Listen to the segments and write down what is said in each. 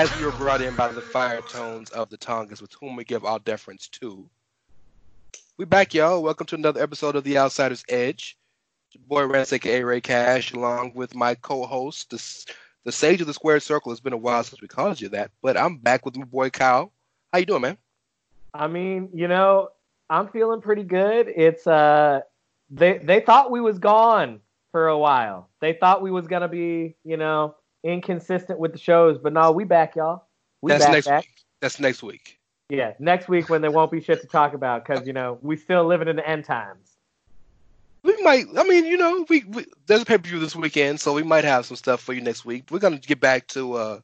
as we were brought in by the fire tones of the Tongas, with whom we give all deference to. We back, y'all. Welcome to another episode of The Outsider's Edge. Your boy Rance, aka Ray Cash, along with my co-host, the, the Sage of the Squared Circle. It's been a while since we called you that, but I'm back with my boy Kyle. How you doing, man? I mean, you know, I'm feeling pretty good. It's uh they they thought we was gone for a while. They thought we was gonna be, you know, inconsistent with the shows, but no, we back, y'all. We That's back, next back. week. That's next week. Yeah, next week when there won't be shit to talk about because you know we still living in the end times. We might. I mean, you know, we, we there's a pay per view this weekend, so we might have some stuff for you next week. We're gonna get back to uh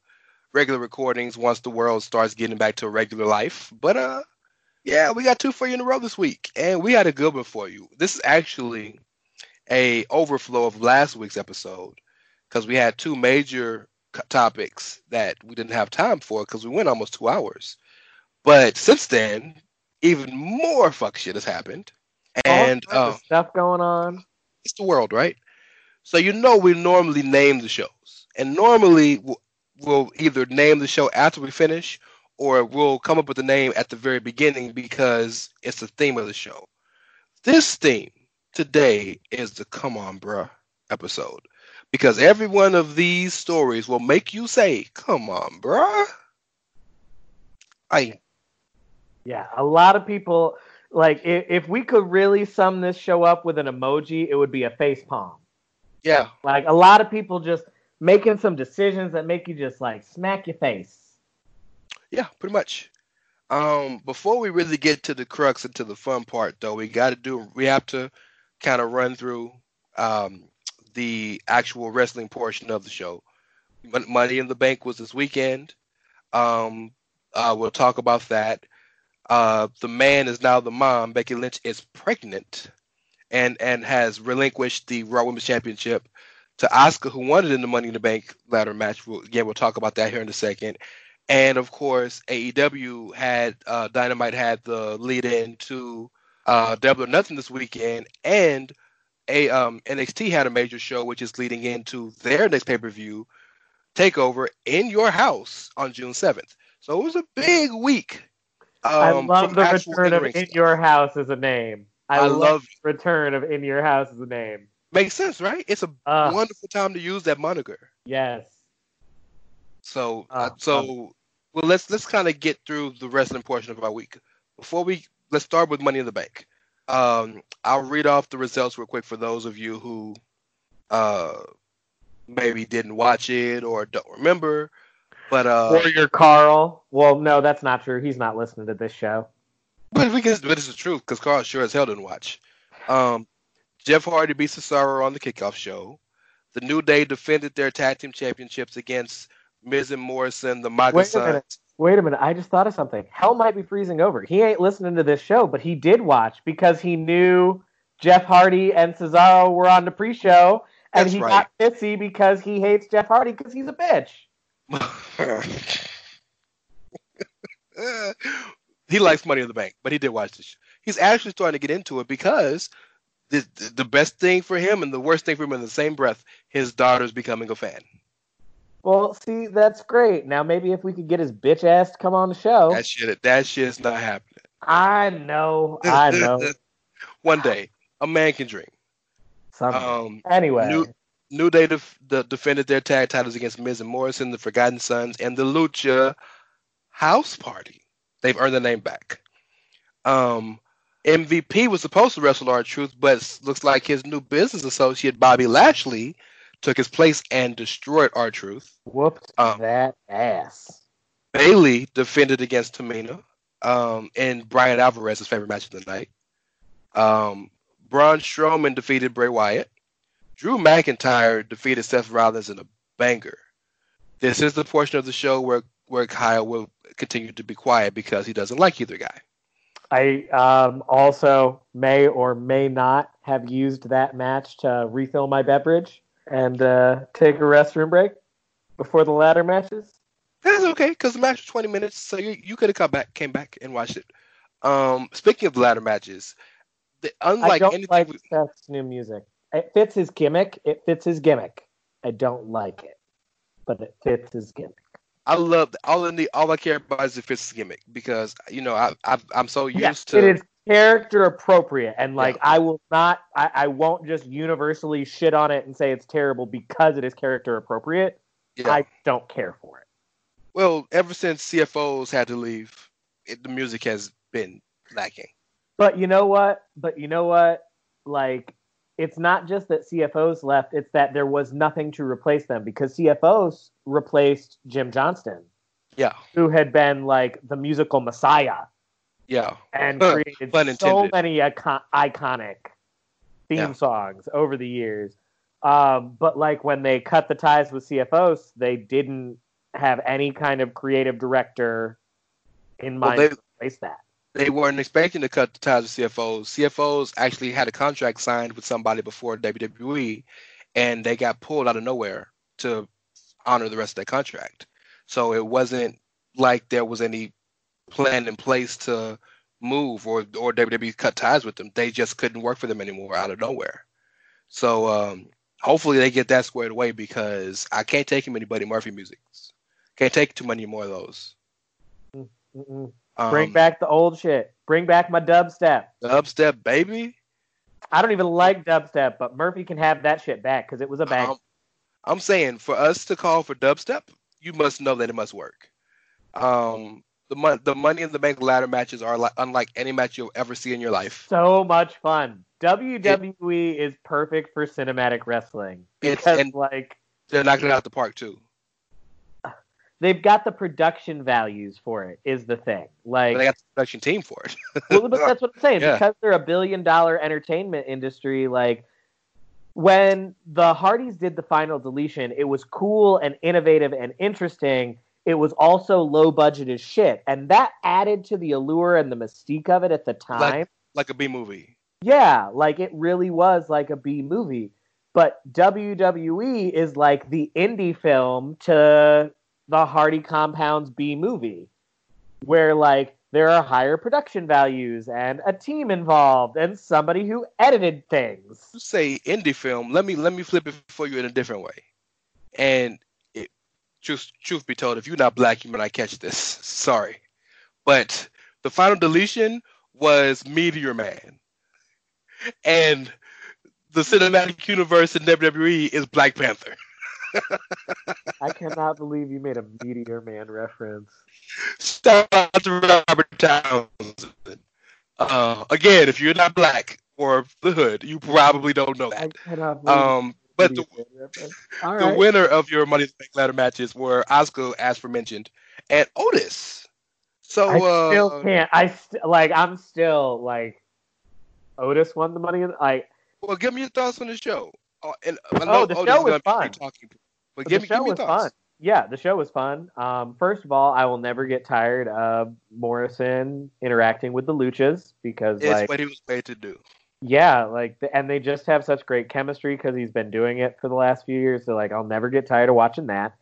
regular recordings once the world starts getting back to a regular life. But uh, yeah, we got two for you in a row this week, and we had a good one for you. This is actually a overflow of last week's episode because we had two major topics that we didn't have time for because we went almost two hours. But since then, even more fuck shit has happened, and uh, stuff going on. it's the world, right? So you know we normally name the shows, and normally we'll, we'll either name the show after we finish, or we'll come up with the name at the very beginning because it's the theme of the show. This theme today is the "Come On, Bruh" episode because every one of these stories will make you say, "Come on, bruh." I Yeah, a lot of people like if, if we could really sum this show up with an emoji, it would be a face palm. yeah, Like a lot of people just making some decisions that make you just like smack your face. Yeah, pretty much. Um, before we really get to the crux and to the fun part, though, we got to do we have to kind of run through um, the actual wrestling portion of the show. Money in the Bank was this weekend. Um, uh, we'll talk about that. Uh, the man is now the mom. Becky Lynch is pregnant, and and has relinquished the Raw Women's Championship to Asuka, who won it in the Money in the Bank ladder match. We'll, again, we'll talk about that here in a second. And of course, AEW had uh, Dynamite had the lead in to uh, Double or Nothing this weekend, and a um, NXT had a major show which is leading into their next pay per view takeover in your house on June seventh. So it was a big week. Um, I love the return of In stuff. Your House as a name. I, I love, love return of In Your House as a name. makes sense, right? It's a Uh, wonderful time to use that moniker. yes. So, Ah, uh, so well, let's let's kind of get through the wrestling portion of our week. Before we let's start with Money in the Bank. Um, I'll read off the results real quick for those of you who uh, maybe didn't watch it or don't remember. But uh, Warrior Carl. Well, no, that's not true. He's not listening to this show. but we can, but it's the truth because Carl sure as hell didn't watch. Um, Jeff Hardy beats Cesaro on the kickoff show. The New Day defended their tag team championships against Miz and Morrison, the Maga Wait a minute. Sons. Wait a minute. I just thought of something. Hell might be freezing over. He ain't listening to this show, but he did watch because he knew Jeff Hardy and Cesaro were on the pre-show, and That's he right. got pissy because he hates Jeff Hardy because he's a bitch. he likes Money in the Bank, but he did watch this. He's actually starting to get into it because the the best thing for him and the worst thing for him in the same breath, his daughter's becoming a fan. Well, see, that's great. Now maybe if we could get his bitch ass to come on the show. That shit, that shit's not happening. I know, I know. One day, a man can dream. Something. Um, anyway, New New Day def- the, defended their tag titles against Miz and Morrison, the Forgotten Sons, and the Lucha House Party. They've earned the name back. Um, MVP was supposed to wrestle R-Truth, but looks like his new business associate Bobby Lashley took his place and destroyed R-Truth. Whooped Um, that ass. Bayley defended against Tamina um, in Bryan Alvarez's favorite match of the night. Um, Braun Strowman defeated Bray Wyatt. Drew McIntyre defeated Seth Rollins in a banger. This is the portion of the show where where Kyle will continue to be quiet because he doesn't like either guy. I um, also may or may not have used that match to refill my beverage and uh, take a restroom break before the ladder matches. That's okay because the match was 20 minutes, so you, you could have come back, came back and watched it. Um, speaking of the ladder matches, the, unlike I don't anything, like we- Seth's new music. It fits his gimmick. It fits his gimmick. I don't like it, but it fits his gimmick. I love all I need. All I care about is the Fitz gimmick because you know I, I I'm so used Yes, to. it is character appropriate, and like Yeah. I will not, I, I won't just universally shit on it and say it's terrible because it is character appropriate. yeah. I don't care for it. well, ever since CFOs had to leave, it, the music has been lacking. But you know what? But you know what? Like, it's not just that CFOs left; it's that there was nothing to replace them because CFOs replaced Jim Johnston, Yeah, who had been like the musical messiah yeah, and created so intended. many icon- iconic theme Yeah. songs over the years. Um, but like when they cut the ties with CFOs, they didn't have any kind of creative director in Well, mind they- to replace that. they weren't expecting to cut the ties with CFOs. CFOs actually had a contract signed with somebody before WWE, and they got pulled out of nowhere to honor the rest of that contract. So it wasn't like there was any plan in place to move or or WWE cut ties with them. They just couldn't work for them anymore out of nowhere. So um, hopefully they get that squared away because I can't take too many Buddy Murphy musics. Can't take too many more of those. Um, Bring back the old shit. Bring back my dubstep. dubstep, baby. I don't even like dubstep, but Murphy can have that shit back because it was a bang. Um, I'm saying for us to call for dubstep, you must know that it must work. Um, the mon- the Money in the Bank ladder matches are like unlike any match you'll ever see in your life. so much fun. WWE is perfect for cinematic wrestling because and- like They're knocking it out the park too. they've got the production values for it. Is the thing like But they got the production team for it. well, but that's what I'm saying. Yeah. Because they're a billion dollar entertainment industry, like when the Hardys did the final deletion, it was cool and innovative and interesting. It was also low budget as shit. And that added to the allure and the mystique of it at the time. like a B movie. yeah, like it really was like a B movie. But WWE is like the indie film to the Hardy Compound's B movie, where like there are higher production values and a team involved and somebody who edited things. You say indie film. Let me let me flip it for you in a different way. And truth truth be told, if you're not black, you might not catch this. Sorry, but the final deletion was Meteor Man, and the cinematic universe in WWE is Black Panther. I cannot believe you made a Meteor Man reference. Shout out to Robert Townsend. Uh, again, if you're not black or the hood, you probably don't know I that. cannot believe Um, but the, Meteor Man reference. All the winner of your Money in the Bank ladder matches were Asuka, as mentioned, and Otis. So I uh, still can't. I st- like. I'm still like. Otis won the money. in- Like well, give me your thoughts on the show. Uh, and I Oh, know the Otis show was fun. talking, but the give me, show give me your was thoughts. fun. Yeah, the show was fun. Um, first of all, I will never get tired of Morrison interacting with the Luchas because, It's like, what he was paid to do. Yeah, like, and they just have such great chemistry because he's been doing it for the last few years. So, like, I'll never get tired of watching that.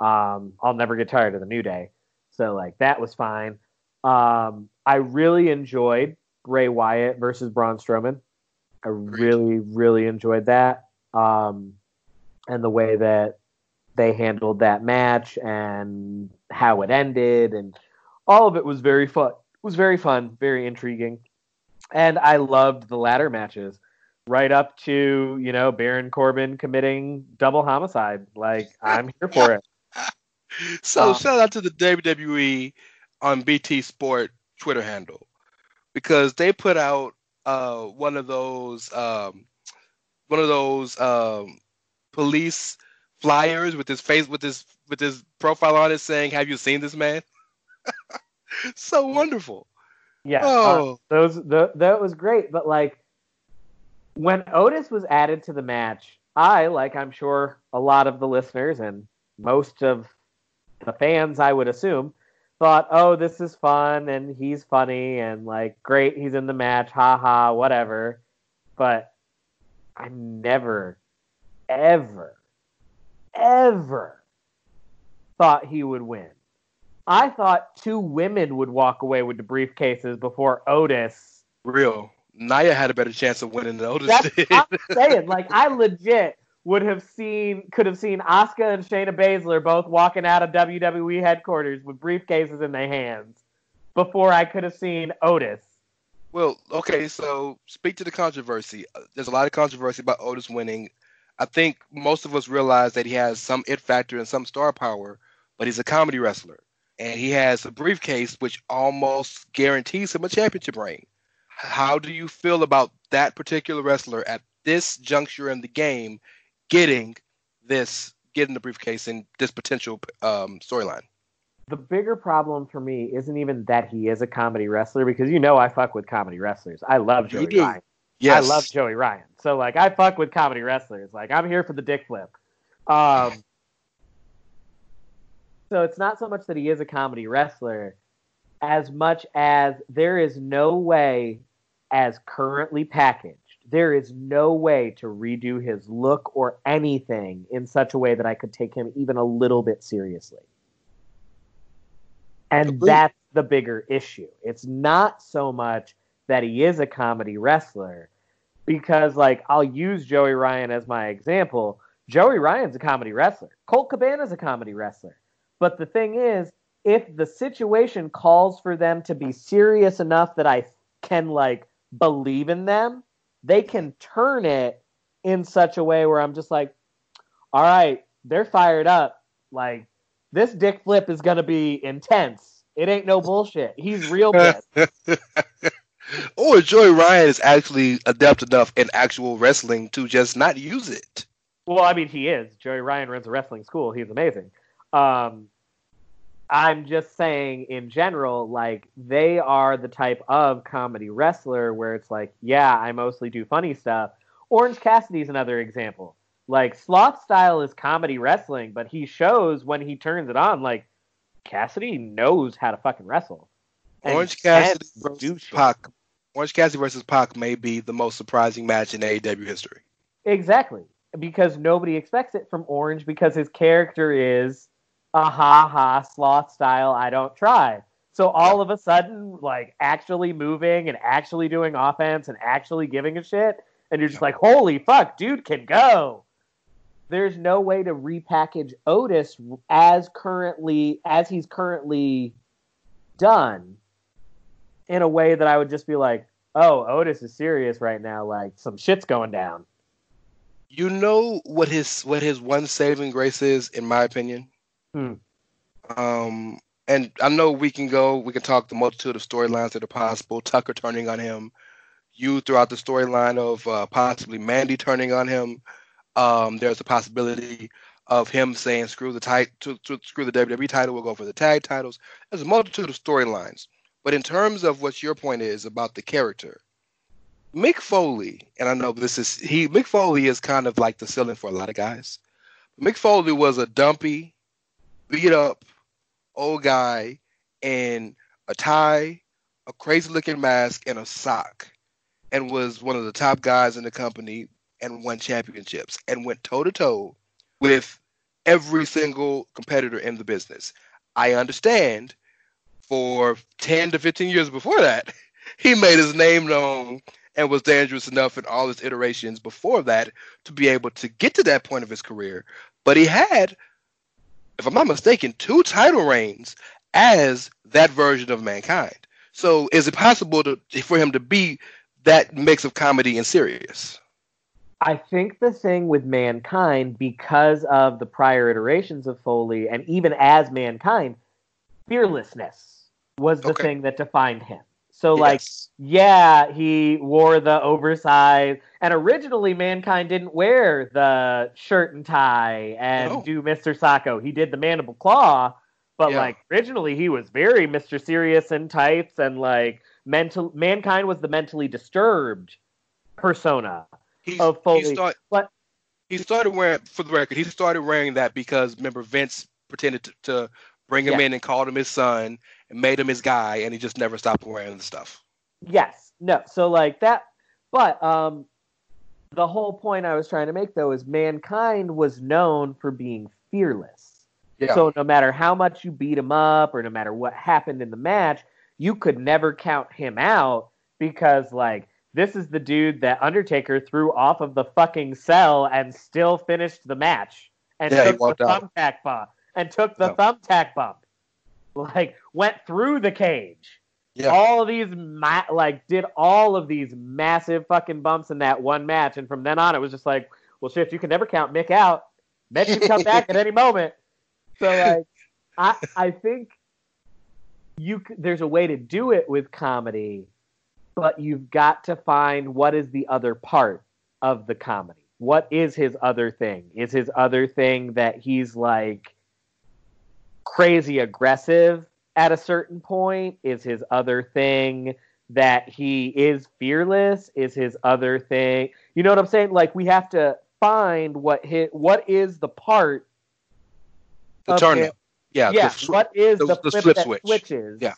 Um, I'll never get tired of the New Day. So, like, that was fine. Um, I really enjoyed Bray Wyatt versus Braun Strowman. I really, really enjoyed that. Um, and the way that they handled that match and how it ended and all of it was very fun. It was very fun, very intriguing. And I loved the ladder matches. right up to you know Baron Corbin committing double homicide. Like I'm here for it. So Uh, shout out to the WWE on BT Sport Twitter handle because they put out uh, one of those um, one of those um, police flyers with his face with his with his profile on it saying, "Have you seen this man?" so wonderful. Yeah, uh, Oh, those the, that was great. But like when Otis was added to the match, I like I'm sure a lot of the listeners and most of the fans, I would assume, thought, "Oh, this is fun and he's funny and like great, he's in the match, ha ha, whatever." But I never, ever, ever thought he would win. I thought two women would walk away with the briefcases before Otis. real. Nia had a better chance of winning than Otis That's did. I'm saying. Like I legit would have seen, could have seen Asuka and Shayna Baszler both walking out of WWE headquarters with briefcases in their hands before I could have seen Otis. Well, okay, so speak to the controversy. Uh, There's a lot of controversy about Otis winning. I think most of us realize that he has some it factor and some star power, but he's a comedy wrestler. And he has a briefcase which almost guarantees him a championship reign. How do you feel about that particular wrestler at this juncture in the game getting this, getting the briefcase in this potential um, storyline? The bigger problem for me isn't even that he is a comedy wrestler because you know I fuck with comedy wrestlers. I love Joey. Ryan. Yes. I love Joey Ryan. So like I fuck with comedy wrestlers. Like I'm here for the dick flip. Um So it's not so much that he is a comedy wrestler as much as there is no way as currently packaged. There is no way to redo his look or anything in such a way that I could take him even a little bit seriously. And that's the bigger issue. It's not so much that he is a comedy wrestler because like I'll use Joey Ryan as my example. Joey Ryan's a comedy wrestler. Colt Cabana's a comedy wrestler. But the thing is, if the situation calls for them to be serious enough that I can like believe in them, they can turn it in such a way where I'm just like, all right, they're fired up. Like this dick flip is gonna be intense. It ain't no bullshit. He's real pissed. or Joey Ryan is actually adept enough in actual wrestling to just not use it. Well, I mean, he is. Joey Ryan runs a wrestling school. He's amazing. Um, I'm just saying, in general, like they are the type of comedy wrestler where it's like, yeah, I mostly do funny stuff. Orange Cassidy's another example. Like Sloth style is comedy wrestling, but he shows when he turns it on. Like Cassidy knows how to fucking wrestle. And Orange Cassidy versus. Pac. Orange Cassidy versus Pac may be the most surprising match in AEW history. Exactly. Because nobody expects it from Orange because his character is a ha ha sloth style, I don't try. So all of a sudden, like actually moving and actually doing offense and actually giving a shit, and you're just like, holy fuck, dude can go. There's no way to repackage Otis as currently as he's currently done in a way that I would just be like, oh, Otis is serious right now, like some shit's going down. You know what his what his one saving grace is, in my opinion. Hmm. Um, and I know we can go, we can talk the multitude of storylines that are possible. Tucker turning on him, you throughout the storyline of uh, possibly Mandy turning on him. Um, there's a possibility of him saying screw the title, to, to screw the WWE title, we'll go for the tag titles. There's a multitude of storylines. But in terms of what your point is about the character, Mick Foley, and I know this is he Mick Foley is kind of like the ceiling for a lot of guys. Mick Foley was a dumpy, beat up old guy in a tie, a crazy looking mask, and a sock, and was one of the top guys in the company and won championships and went toe to toe with every single competitor in the business. I understand for 10 to 15 years before that, he made his name known and was dangerous enough in all his iterations before that to be able to get to that point of his career. But he had, if I'm not mistaken, two title reigns as that version of mankind. So is it possible to, for him to be that mix of comedy and serious? I think the thing with mankind, because of the prior iterations of Foley, and even as mankind, fearlessness was the Okay. thing that defined him. So, like, Yes. yeah, he wore the oversized, and originally mankind didn't wear the shirt and tie and No. do Mr. Socko. He did the mandible claw, but Yeah. like originally he was very Mr. Serious in tights and like mental. Mankind was the mentally disturbed persona. He, of Foley. He, start, But- he started wearing, for the record, he started wearing that because remember Vince pretended to, to bring him Yeah. in and called him his son made him his guy, and he just never stopped wearing the stuff. Yes. No. So like that but um the whole point I was trying to make though is mankind was known for being fearless. Yeah. So no matter how much you beat him up or no matter what happened in the match, you could never count him out because like this is the dude that Undertaker threw off of the fucking cell and still finished the match and Yeah, took the thumbtack bump and took the Yeah. thumbtack bump. Like went through the cage. Yeah. all of these ma- like did all of these massive fucking bumps in that one match. And from then on it was just like well shit you can never count mick out. Mick can come back at any moment. So like i i think you c- there's a way to do it with comedy but you've got to find what is the other part of the comedy. What is his other thing? Is his other thing that he's like crazy aggressive at a certain point is his other thing that he is fearless is his other thing you know what i'm saying like we have to find what hit what is the part The turn. Yeah. yeah the- what is the- the, the flip switch. switches Yeah.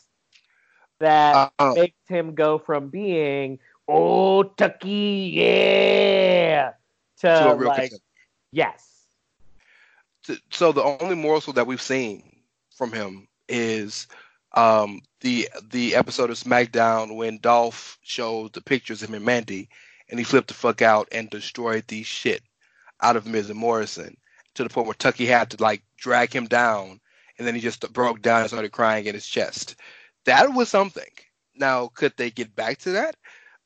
that uh, uh, makes him go from being oh Tucky yeah to, to a real like contender. yes so the only morsel that we've seen from him is um, the the episode of SmackDown when Dolph showed the pictures of him and Mandy, and he flipped the fuck out and destroyed the shit out of Miz and Morrison to the point where Tucky had to like drag him down, and then he just broke down and started crying in his chest. That was something. Now, could they get back to that?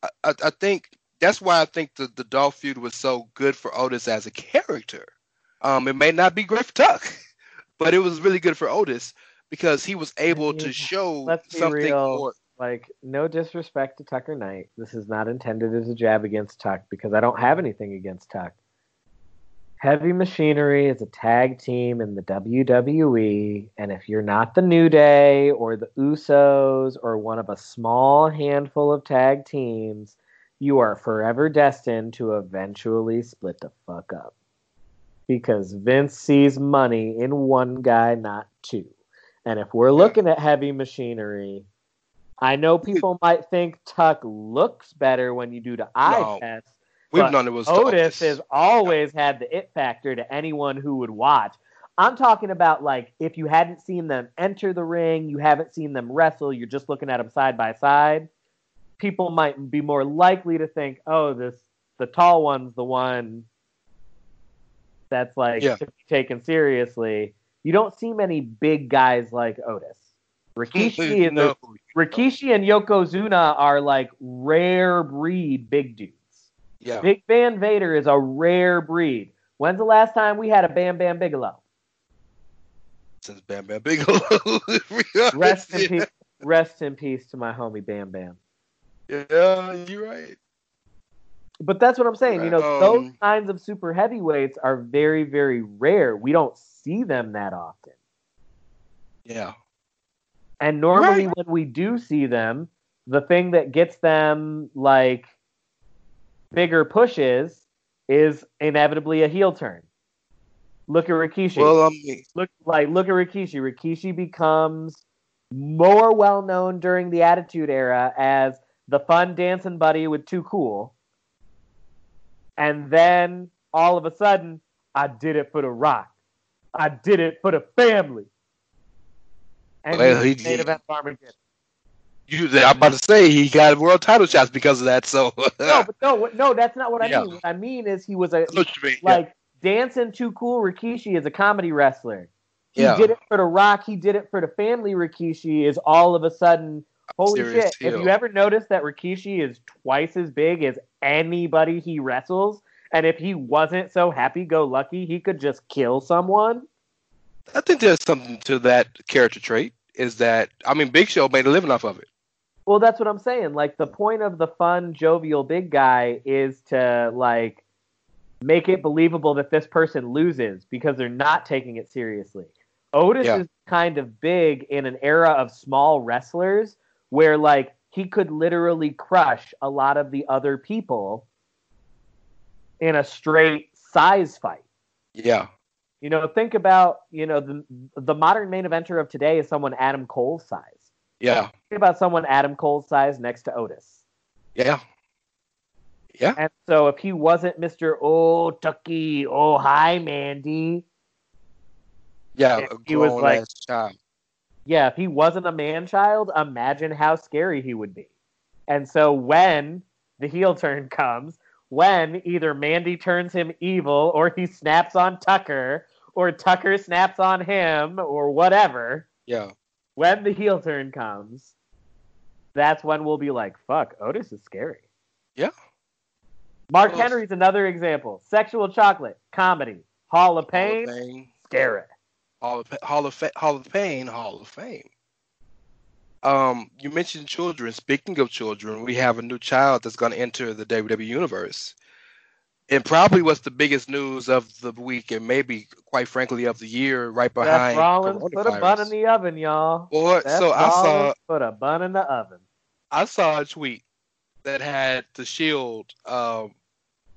I, I, I think that's why I think the the Dolph feud was so good for Otis as a character. Um, it may not be great for Tuck, but it was really good for Otis because he was able to mean, show let's be something real. more. like no disrespect to Tucker Knight. This is not intended as a jab against Tuck because I don't have anything against Tuck. Heavy Machinery is a tag team in the WWE, and if you're not the New Day or the Usos or one of a small handful of tag teams, you are forever destined to eventually split the fuck up. Because Vince sees money in one guy, not two. And if we're looking at heavy machinery, I know people might think Tuck looks better when you do the eye No. test. We've but known it was Otis has always had the it factor to anyone who would watch. I'm talking about like if you hadn't seen them enter the ring, you haven't seen them wrestle, you're just looking at them side by side. People might be more likely to think, "Oh, this the tall one's the one that's like Yeah. to be taken seriously." You don't see many big guys like Otis. Rikishi mm-hmm. is no. a, Rikishi and Yokozuna are like rare breed big dudes. Yeah. Big Van Vader is a rare breed. When's the last time we had a Bam Bam Bigelow? Since Bam Bam Bigelow. Rest in peace. Rest in peace to my homie Bam Bam. Yeah, you're right. But that's what I'm saying. You know, Um, those kinds of super heavyweights are very, very rare. We don't see them that often. Yeah. And normally, Right. when we do see them, the thing that gets them like bigger pushes is inevitably a heel turn. Look at Rikishi. Well, mean, look like look at Rikishi. Rikishi becomes more well known during the Attitude Era as the fun dancing buddy with Too Cool, and then all of a sudden, I did it for the Rock. I did it for the family. And Well, he- the main event of Armageddon. you, I'm about to say he got world title shots because of that. So No, but no, no, that's not what I Yeah. mean. What I mean is he was a That's what mean. like dancing too cool Rikishi is a comedy wrestler. He Yeah. did it for the Rock. He did it for the family. Rikishi is all of a sudden holy shit. If you ever notice that Rikishi is twice as big as anybody he wrestles, And if he wasn't so happy go lucky, he could just kill someone. I think there's something to that character trait. Is that I mean, Big Show made a living off of it. Well, that's what I'm saying. Like the point of the fun, jovial big guy is to like make it believable that this person loses because they're not taking it seriously. Otis Yeah. is kind of big in an era of small wrestlers where like he could literally crush a lot of the other people in a straight size fight. Yeah, You know, think about, you know, the the modern main eventer of today is someone Adam Cole's size. yeah, Think about someone Adam Cole's size next to Otis. yeah, yeah. And so if he wasn't Mr. Oh Tucky, oh hi Mandy, Yeah, he was like- child. Yeah, if he wasn't a man child, imagine how scary he would be. And so when the heel turn comes, when either Mandy turns him evil or he snaps on Tucker or Tucker snaps on him or whatever, Yeah, when the heel turn comes, that's when we'll be like, fuck, Otis is scary. Yeah. Mark Henry's another example. Sexual chocolate, comedy, Hall of Hall Pain, of Fame, scary. Hall of Hall of Fa- Hall of Pain, Hall of Fame. Um, you mentioned children. Speaking of children, we have a new child that's going to enter the WWE universe. And probably what's the biggest news of the week, and maybe, quite frankly, of the year, right Seth behind Rollins put a bun in the oven, y'all. Well, Seth so I saw put a bun in the oven. I saw a tweet that had the Shield, um,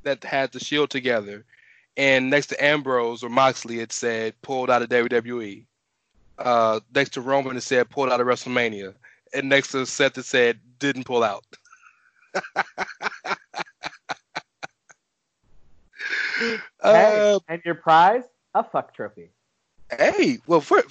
that had the Shield together, and next to Ambrose or Moxley, it said pulled out of WWE. Uh, next to Roman, it said pulled out of WrestleMania, and next to Seth, it said didn't pull out. uh, and your prize? A fuck trophy. hey, well, for,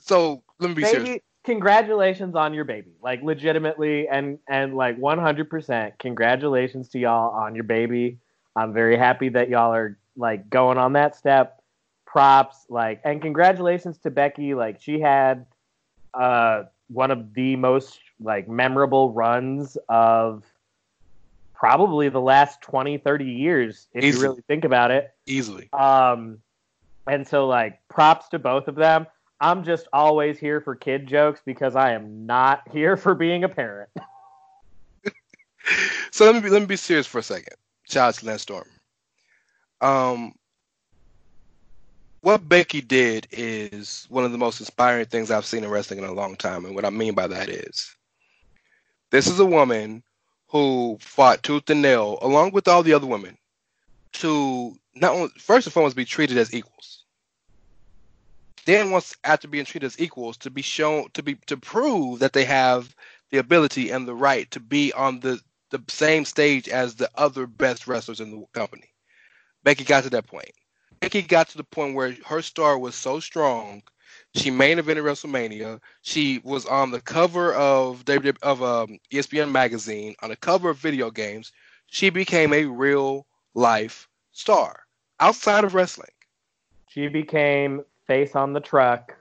so let me be serious. Congratulations on your baby. Like legitimately and and like 100% congratulations to y'all on your baby. I'm very happy that y'all are like going on that step. Props like and congratulations to Becky like she had uh one of the most like memorable runs of probably the last 20 30 years if Easily. you really think about it. Easily. Um, and so like props to both of them. I'm just always here for kid jokes because I am not here for being a parent. So let me be, let me be serious for a second. Shout out to Lance Storm. Um, what Becky did is one of the most inspiring things I've seen in wrestling in a long time, and what I mean by that is, this is a woman who fought tooth and nail, along with all the other women, to not only first and foremost be treated as equals. Then, once after being treated as equals, to be shown to be to prove that they have the ability and the right to be on the the same stage as the other best wrestlers in the company. Becky got to that point. Becky got to the point where her star was so strong, she main evented WrestleMania. She was on the cover of of um, ESPN magazine, on the cover of video games. She became a real life star outside of wrestling. She became face on the truck,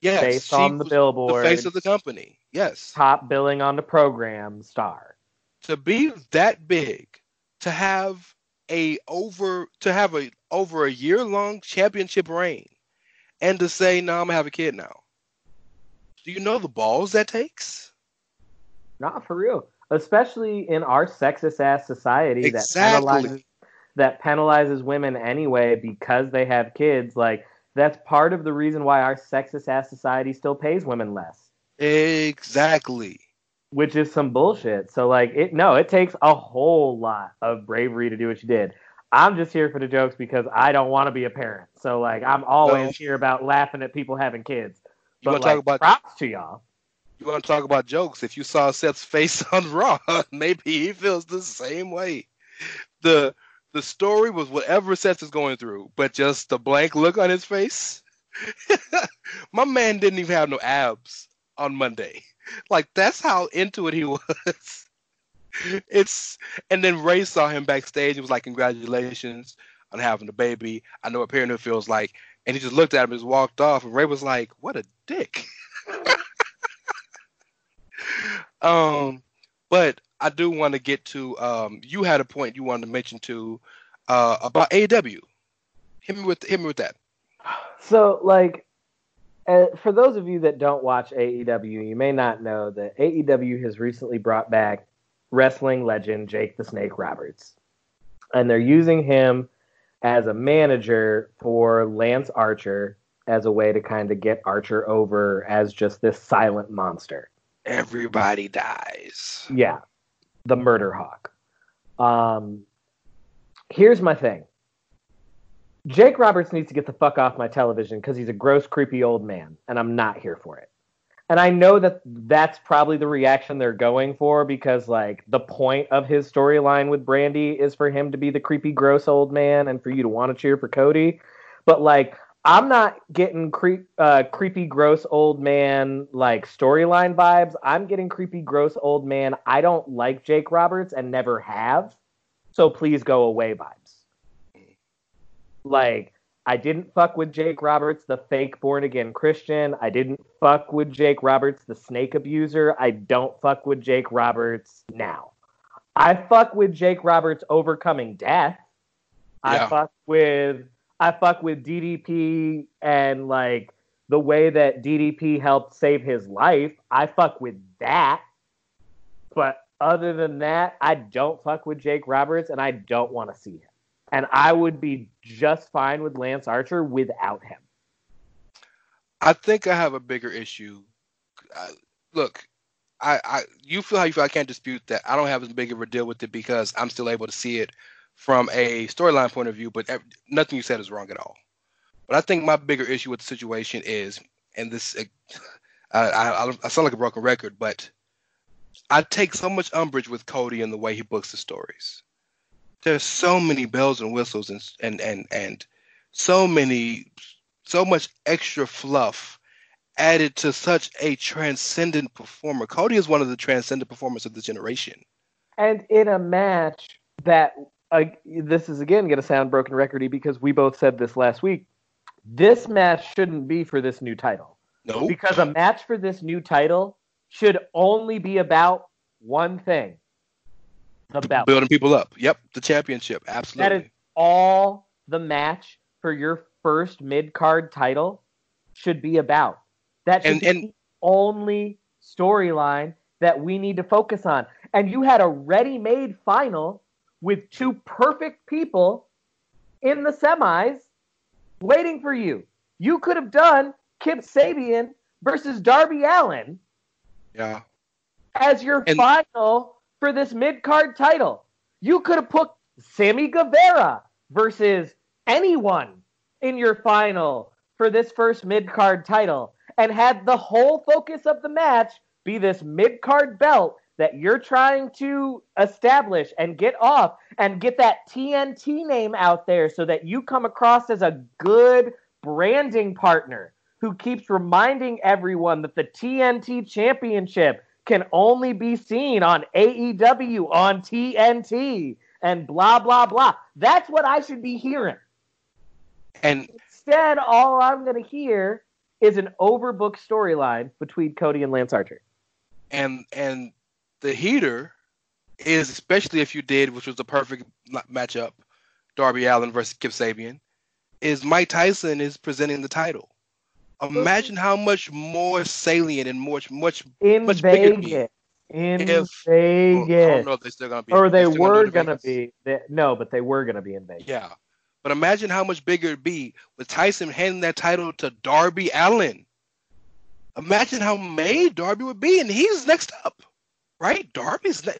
Yes, face on the billboard, the face of the company. Yes, top billing on the program star. to be that big, to have a over to have a over a year long championship reign, and to say, "No, I'm gonna have a kid now." Do you know the balls that takes? Not for real. Especially in our sexist ass society Exactly. that penalizes that penalizes women anyway because they have kids. Like that's part of the reason why our sexist ass society still pays women less. Exactly. Which is some bullshit. So like it no, it takes a whole lot of bravery to do what you did. I'm just here for the jokes because I don't want to be a parent. So like I'm always here about laughing at people having kids. You But want to like, talk about props to y'all. you want to talk about jokes? If you saw Seth's face on Raw, maybe he feels the same way. The the story was whatever Seth is going through, but just the blank look on his face. My man didn't even have no abs on Monday. Like that's how into it he was. It's and then Ray saw him backstage and was like, "Congratulations on having a baby. I know what parenthood feels like." And he just looked at him and just walked off. And Ray was like, "What a dick." um, but I do want to get to. Um, you had a point you wanted to mention to uh, about AEW. Hit me with hit me with that. So, like, uh, for those of you that don't watch AEW, you may not know that AEW has recently brought back wrestling legend Jake the Snake Roberts. And they're using him as a manager for Lance Archer as a way to kind of get Archer over as just this silent monster. Everybody dies. Yeah, the murder hawk. Um, here's my thing. Jake Roberts needs to get the fuck off my television because he's a gross, creepy old man, and I'm not here for it. And I know that that's probably the reaction they're going for because, like, the point of his storyline with Brandi is for him to be the creepy, gross old man and for you to want to cheer for Cody. But, like, I'm not getting creep, uh, creepy, gross old man like storyline vibes. I'm getting creepy, gross old man. I don't like Jake Roberts and never have. So please go away vibes. Like, I didn't fuck with Jake Roberts, the fake born again Christian. I didn't fuck with Jake Roberts, the snake abuser. I don't fuck with Jake Roberts now. I fuck with Jake Roberts overcoming death. I fuck with I fuck with DDP and like the way that DDP helped save his life. I fuck with that. But other than that, I don't fuck with Jake Roberts and I don't want to see him. And I would be just fine with Lance Archer without him. I think I have a bigger issue. Uh, look, I, I you feel how you feel. I can't dispute that. I don't have as big of a deal with it because I'm still able to see it from a storyline point of view. But nothing you said is wrong at all. But I think my bigger issue with the situation is, and this, uh, I, I, I sound like a broken record, but I take so much umbrage with Cody and the way he books the stories. There's so many bells and whistles and and and and so many so much extra fluff added to such a transcendent performer. Cody is one of the transcendent performers of the generation. And in a match that uh, this is again going to sound broken recordy because we both said this last week. This match shouldn't be for this new title No, because a match for this new title should only be about one thing: the belt. building people up. Yep, the championship. Absolutely. is all the match for your first mid card title should be about. That should And- be and- the only storyline that we need to focus on. And you had a ready made final with two perfect people in the semis waiting for you. You could have done Kip Sabian versus Darby Allin yeah. as your And- final for this mid card title. You could have put Sammy Guevara versus anyone in your final for this first mid card title and had the whole focus of the match be this mid card belt that you're trying to establish and get off and get that TNT name out there so that you come across as a good branding partner who keeps reminding everyone that the TNT championship can only be seen on AEW on TNT and blah blah blah. That's what I should be hearing. And Instead, all I'm going to hear is an overbooked storyline between Cody and Lance Archer. and and the heater is especially if you did, which was the perfect ma- matchup, Darby Allin versus Kip Sabian, is Mike Tyson is presenting the title. Imagine how much more salient and much much In Much bigger to be. Vegas. In If- oh, I don't know if they're still gonna be or they gonna were going to be. They, no, but they were going to be in Vegas. Yeah. But imagine how much bigger it'd be with Tyson handing that title to Darby Allin. Imagine how made Darby would be, and he's next up, right? Darby's ne-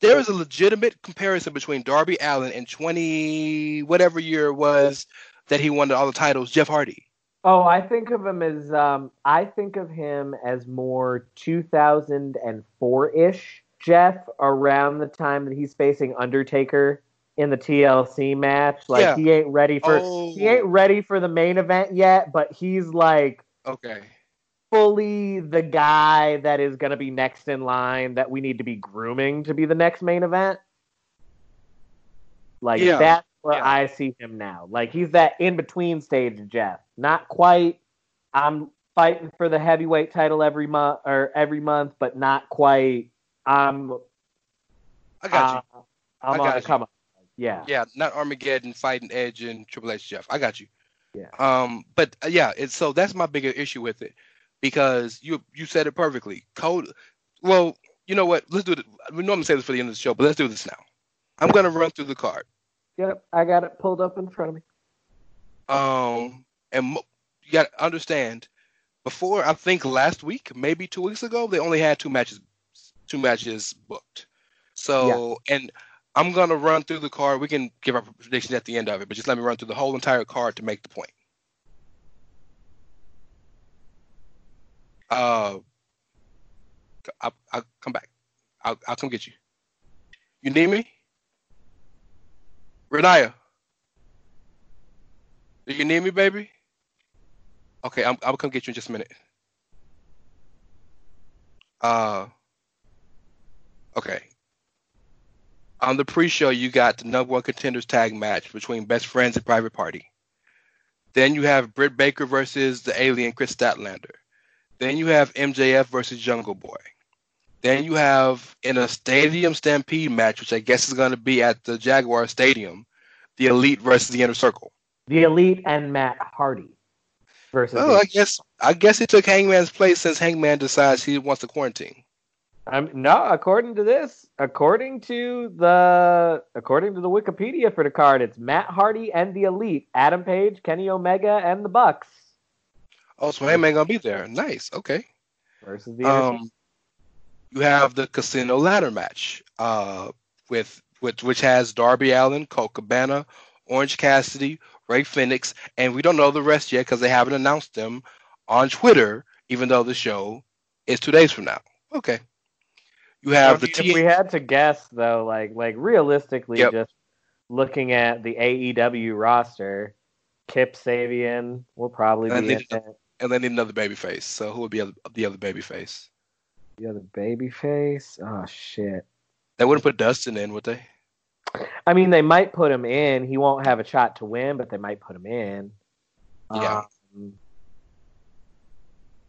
there is a legitimate comparison between Darby Allin and 20 whatever year it was that he won all the titles, Jeff Hardy. Oh, I think of him as um, I think of him as more 2004 ish Jeff around the time that he's facing Undertaker in the TLC match. Like Yeah. he ain't ready for Oh. he ain't ready for the main event yet, but he's like Okay. fully the guy that is going to be next in line that we need to be grooming to be the next main event. Like Yeah. that's where Yeah. I see him now. Like he's that in between stage of Jeff. Not quite. I'm fighting for the heavyweight title every month or every month, but not quite. I'm I got you. uh, I'm I on got the come up. Yeah. Yeah, not Armageddon fighting Edge and Triple H Jeff. I got you. Yeah. Um, but uh, yeah, it's so that's my bigger issue with it because you you said it perfectly. Code. Well, you know what? Let's do it. We normally say this for the end of the show, but let's do this now. I'm gonna run through the card. Yep. I got it pulled up in front of me. Um, and you got to understand. Before I think last week, maybe two weeks ago, they only had two matches, two matches booked. So, and I'm gonna run through the card. We can give our predictions at the end of it, but just let me run through the whole entire card to make the point. Uh, I'll, I'll come back. I'll, I'll come get you. You need me? Renaya? Do you need me, baby? Okay, I'm, I'll come get you in just a minute. Uh, okay. On the pre-show, you got the number one contenders tag match between Best Friends and Private Party. Then you have Britt Baker versus the Alien Kris Statlander. Then you have MJF versus Jungle Boy. Then you have in a Stadium Stampede match, which I guess is going to be at the Jaguar Stadium, the Elite versus the Inner Circle. The Elite and Matt Hardy versus. Oh, I guess I guess he took Hangman's place since Hangman decides he wants to quarantine. I'm no, according to this, according to the according to the Wikipedia for the card, it's Matt Hardy and the Elite, Adam Page, Kenny Omega, and the Bucks Oh, so Hangman gonna be there. Nice. Okay. versus the. Inner Um, you have the Casino Ladder match, uh, with which which has Darby Allin, Colt Cabana, Orange Cassidy, Rey Fenix, and we don't know the rest yet because they haven't announced them on Twitter, even though the show is two days from now. Okay. You have the mean, T. if we had to guess though, like like realistically, Yep. just looking at the AEW roster, Kip Sabian will probably And be in they- and they need another baby face. So who would be the other baby face? The other baby face. Oh shit. They wouldn't put Dustin in, would they? I mean, they might put him in. He won't have a shot to win, but they might put him in. Yeah. Um,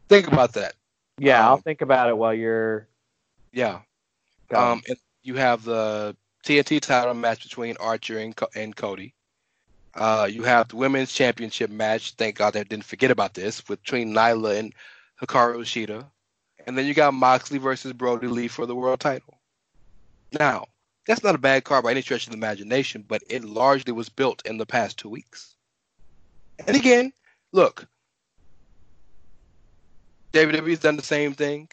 Think about that. yeah, I'll Um, think about it while you're. Yeah. Um, you have the TNT title match between Archer and, Co- and Cody. Uh, you have the women's championship match. Thank God they didn't forget about this between Nyla and Hikaru Shida. And then you got Moxley versus Brodie Lee for the world title. Now, that's not a bad card by any stretch of the imagination, but it largely was built in the past two weeks. And again, look, WWE's done the same thing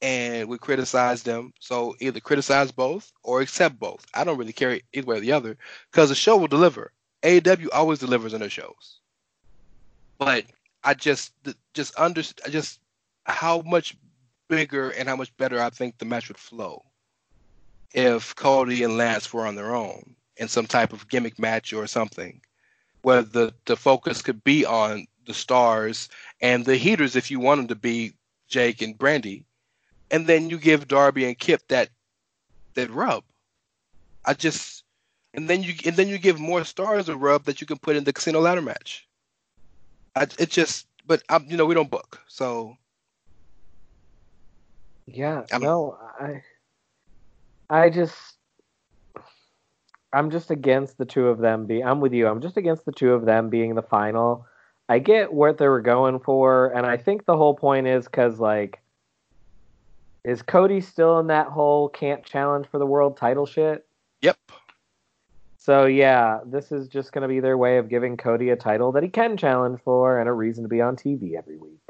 and we criticize them. So either criticize both or accept both. I don't really care either way or the other because the show will deliver. AEW always delivers on their shows. But I just just under just how much bigger and how much better I think the match would flow if Cody and Lance were on their own in some type of gimmick match or something, where the the focus could be on the stars and the heaters if you want them to be Jake and Brandi and then you give Darby and Kip that that rub. I just and then you and then you give more stars a rub that you can put in the casino ladder match. I, it just but i you know we don't book so Yeah, I'm- no, I, I just, I'm just against the two of them Be, I'm with you. I'm just against the two of them being the final. I get what they were going for, and I think the whole point is because like, is Cody still in that whole can't challenge for the world title shit? yep So yeah, this is just gonna be their way of giving Cody a title that he can challenge for and a reason to be on TV every week.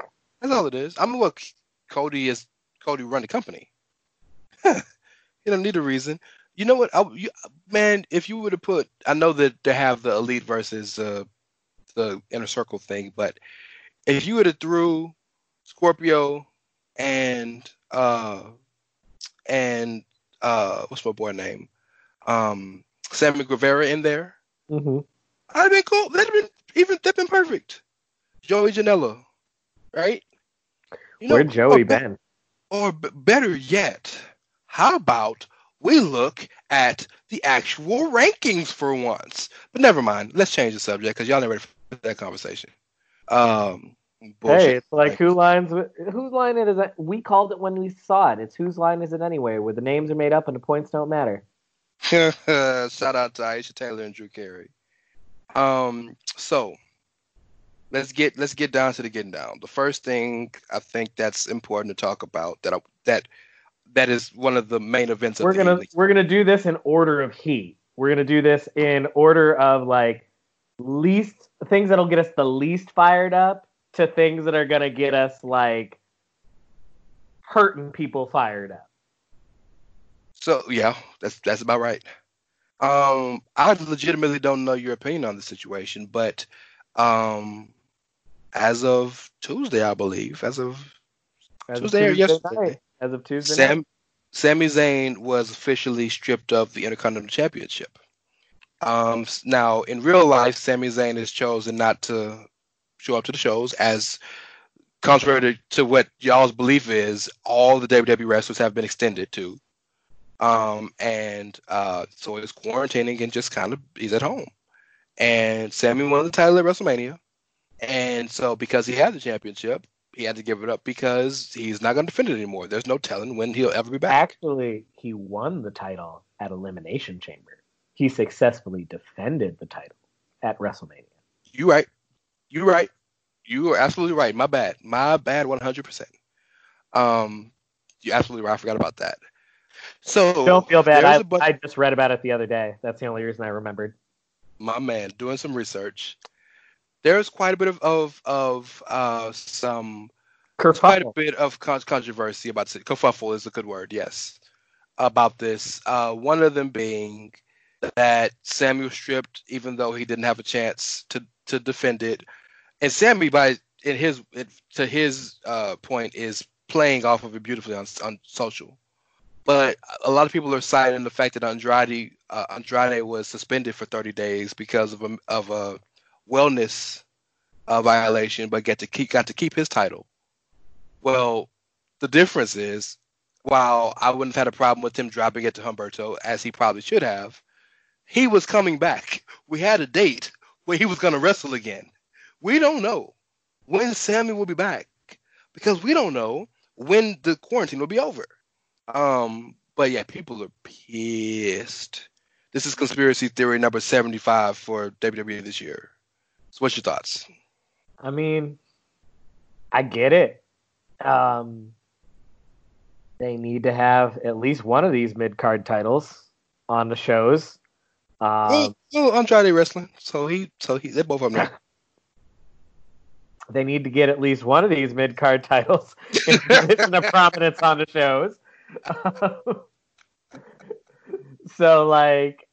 that's all it is. I mean look Cody is Cody run the company. you don't need a reason. You know what? I, you, man, if you would have put, I know that they have the elite versus uh, the inner circle thing, but if you would have threw Scorpio and uh and uh what's my boy name, um Sammy Guevara in there, Mm-hmm. I'd have been cool. That'd have been even that'd been perfect. Joey Janela, right? You Where'd Joey or, been? Or b- better yet, how about we look at the actual rankings for once? But never mind. Let's change the subject because y'all never ready for that conversation. Um, bullshit. Hey, it's like who lines whose line it is it? We called it when we saw it. It's whose line is it anyway? Where the names are made up and the points don't matter. Shout out to Aisha Tyler and Drew Carey. Um, so let's get let's get down to the getting down. The first thing I think that's important to talk about that I, that that is one of the main events. Of We're gonna evening. we're gonna do this in order of heat. We're gonna do this in order of like least things that'll get us the least fired up to things that are gonna get us like hurting people fired up. So yeah, that's that's about right. Um, I legitimately don't know your opinion on the situation, but um, as of Tuesday, I believe, as of As of Tuesday or yesterday? night. As of Tuesday. night. Sam, Sami Zayn was officially stripped of the Intercontinental Championship. Um, now in real life, Sami Zayn has chosen not to show up to the shows, as contrary to, to what y'all's belief is, all the WWE wrestlers have been extended to. Um, and uh, so he's quarantining and just kind of he's at home. And Sami won the title at WrestleMania, and so because he had the championship, he had to give it up because he's not going to defend it anymore. There's no telling when he'll ever be back. Actually, he won the title at Elimination Chamber. He successfully defended the title at WrestleMania. You right. You right. You are absolutely right. My bad. My bad. One hundred percent. Um, you're absolutely right. I forgot about that. So Don't feel bad. I, bunch- I just read about it the other day. That's the only reason I remembered. my man doing some research. There's quite a bit of of, of uh, some quite a bit of con- controversy about it. Kerfuffle is a good word, yes, about this. Uh, one of them being that Samuel stripped, even though he didn't have a chance to to defend it, and Sami, by in his it, to his uh, point, is playing off of it beautifully on on social. But a lot of people are citing the fact that Andrade uh, Andrade was suspended for 30 days because of a of a wellness uh, violation, but get to keep got to keep his title. Well, the difference is, while I wouldn't have had a problem with him dropping it to Humberto, as he probably should have, he was coming back. We had a date where he was going to wrestle again. We don't know when Sami will be back because we don't know when the quarantine will be over. Um, but yeah, people are pissed. This is conspiracy theory number 75 for WWE this year. So, what's your thoughts? I mean, I get it. Um, they need to have at least one of these mid card titles on the shows. Um, well, Andrade wrestling, so he, so he, they both of them. they need to get at least one of these mid card titles in position of prominence on the shows. so, like,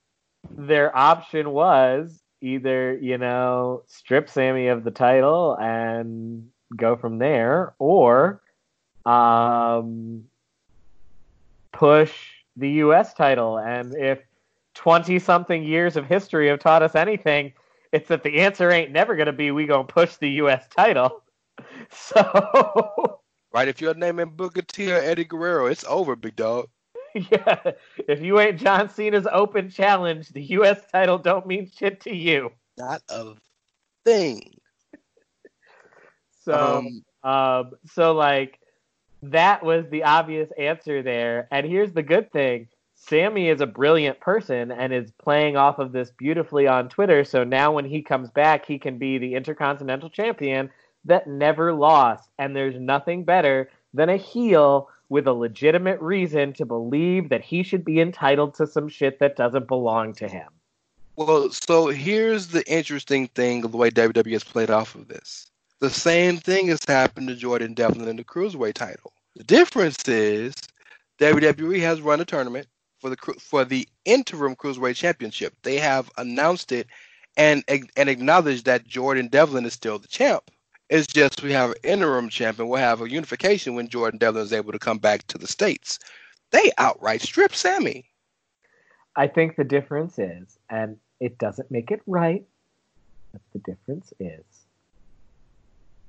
their option was either, you know, strip Sami of the title and go from there, or um, push the U.S. title. And if 20 something years of history have taught us anything, it's that the answer ain't never to be we to push the U.S. title. So, Right? If you're naming Booker T or Eddie Guerrero, it's over, big dog. yeah, if you ain't John Cena's open challenge, the U.S. title don't mean shit to you. Not a thing. So, Um, Um, so like that was the obvious answer there. And here's the good thing. Sami is a brilliant person and is playing off of this beautifully on Twitter. So now when he comes back, he can be the intercontinental champion that never lost. And there's nothing better than a heel with a legitimate reason to believe that he should be entitled to some shit that doesn't belong to him. Well, so here's the interesting thing of the way WWE has played off of this. The same thing has happened to Jordan Devlin in the Cruiserweight title. The difference is WWE has run a tournament for the for the interim Cruiserweight Championship. They have announced it and and acknowledged that Jordan Devlin is still the champ. It's just we have an interim champion. We'll have a unification when Jordan Devlin is able to come back to the states. They outright strip Sami. I think the difference is, and it doesn't make it right, but the difference is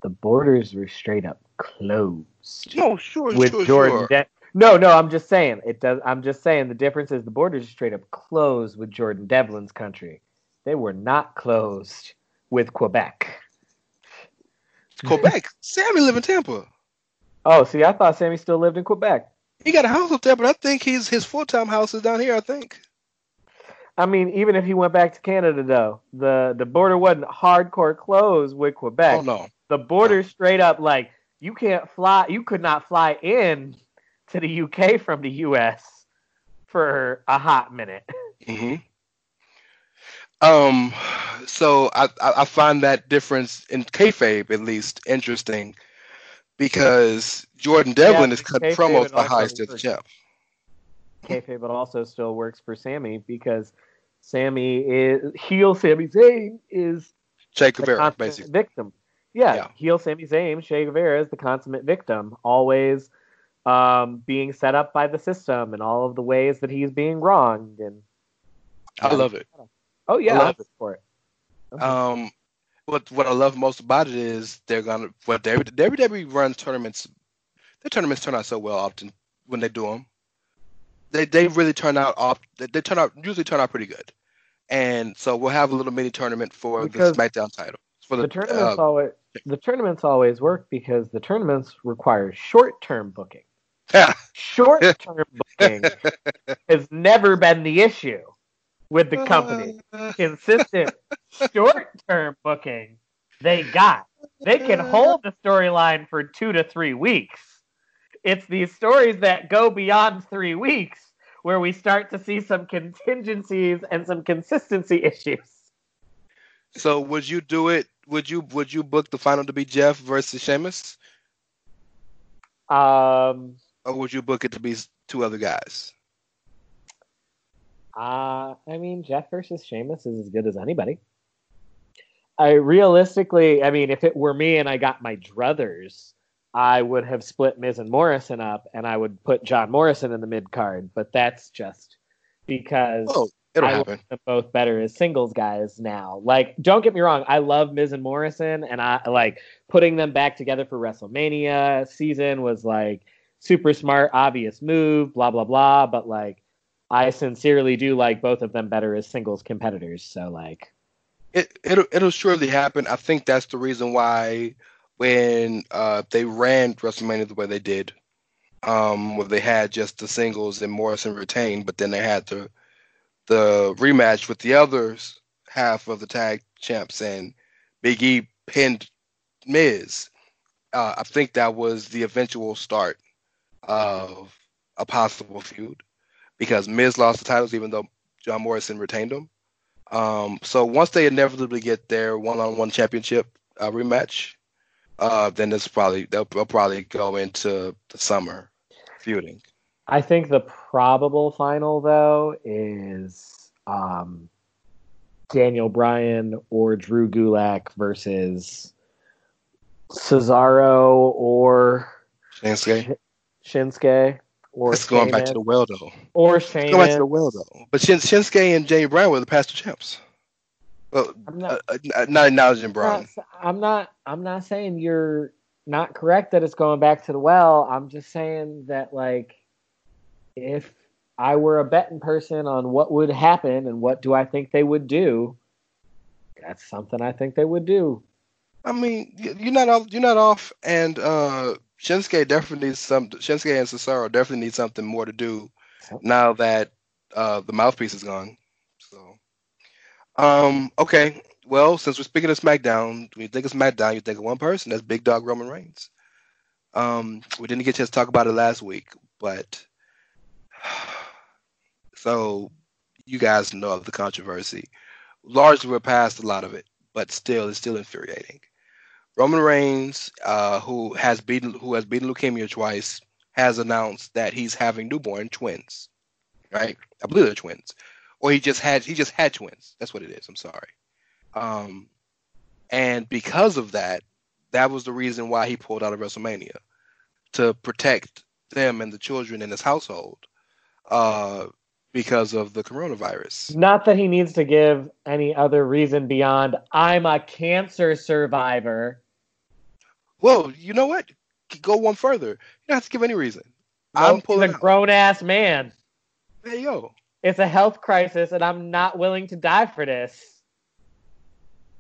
the borders were straight up closed No, sure, with sure, Jordan. sure. De- no, no, I'm just saying it does. I'm just saying the difference is the borders are straight up closed with Jordan Devlin's country. They were not closed with Quebec. Quebec. Sami live in Tampa. Oh, see, I thought Sami still lived in Quebec. He got a house up there, but I think his his full time house is down here. I think. I mean, even if he went back to Canada, though, the the border wasn't hardcore closed with Quebec. Oh no. The border straight up like you can't fly. You could not fly in to the UK from the US for a hot minute. hmm Um, so I, I find that difference in kayfabe at least interesting because Jordan Devlin Yeah, is cut promos also High Stiff works. Kayfabe, but also still works for Sami because Sami is heel. Sami Zayn is Che Guevara, basically. victim. Yeah, Yeah. heel Sami Zayn, Che Guevara is the consummate victim, always um, being set up by the system and all of the ways that he's being wronged. And I love it. Oh yeah, I love it. for it. Um, what what I love most about it is they're gonna what WWE runs tournaments. Their tournaments turn out so well often when they do them. They they really turn out off. They, they turn out usually turn out pretty good, and so we'll have a little mini tournament for Because the SmackDown title for the, the tournaments uh, always the tournaments always work because the tournaments require short term booking. Yeah. Short term booking has never been the issue with the company. Consistent short term booking, they got. They can hold the storyline for two to three weeks. It's these stories that go beyond three weeks where we start to see some contingencies and some consistency issues. So would you do it? Would you would you book the final to be Jeff versus Sheamus, Um, or would you book it to be two other guys? Uh, I mean, Jeff versus Sheamus is as good as anybody. I realistically, I mean, if it were me and I got my druthers, I would have split Miz and Morrison up, and I would put John Morrison in the mid card. But that's just because Oh, it'll I happen. both better as singles guys now. Like, don't get me wrong, I love Miz and Morrison, and I like putting them back together for WrestleMania season was like super smart, obvious move, blah blah blah. But like, I sincerely do like both of them better as singles competitors. So like, It it'll it'll surely happen. I think that's the reason why when uh they ran WrestleMania the way they did, um, where they had just the singles and Morrison retained, but then they had the the rematch with the others half of the tag champs and Big E pinned Miz. Uh, I think that was the eventual start of a possible feud because Miz lost the titles even though John Morrison retained them. Um, so once they inevitably get their one-on-one championship uh, rematch, uh, then this probably they'll, they'll probably go into the summer feuding. I think the probable final though is um, Daniel Bryan or Drew Gulak versus Cesaro or Shinsuke, Shinsuke or it's going back to the well though. or It's going back to the well though. But Shin, Shinsuke and Jamie Brown were the past champs. Well, I'm not, uh, uh, not acknowledging not- I'm not. I'm not saying you're not correct that it's going back to the well. I'm just saying that like, if I were a betting person on what would happen and what do I think they would do, that's something I think they would do. I mean, you're not off. You're not off. And uh, Shinsuke definitely needs some. Shinsuke and Cesaro definitely need something more to do now that uh, the mouthpiece is gone. So, um, okay. Well, since we're speaking of SmackDown, when you think of SmackDown, you think of one person. That's Big Dog Roman Reigns. Um, we didn't get a chance to talk about it last week, but so you guys know of the controversy. Largely, we're past a lot of it, but still, it's still infuriating. Roman Reigns, uh, who has beaten who has beaten leukemia twice, has announced that he's having newborn twins. Right? I believe they're twins, or he just had he just had twins. That's what it is. I'm sorry. Um, and because of that, that was the reason why he pulled out of WrestleMania to protect them and the children in his household, uh, because of the coronavirus. Not that he needs to give any other reason beyond I'm a cancer survivor. Well, you know what? Go one further. You don't have to give any reason. I'm Nope, he's pulling a grown ass man. There you go. It's a health crisis, and I'm not willing to die for this.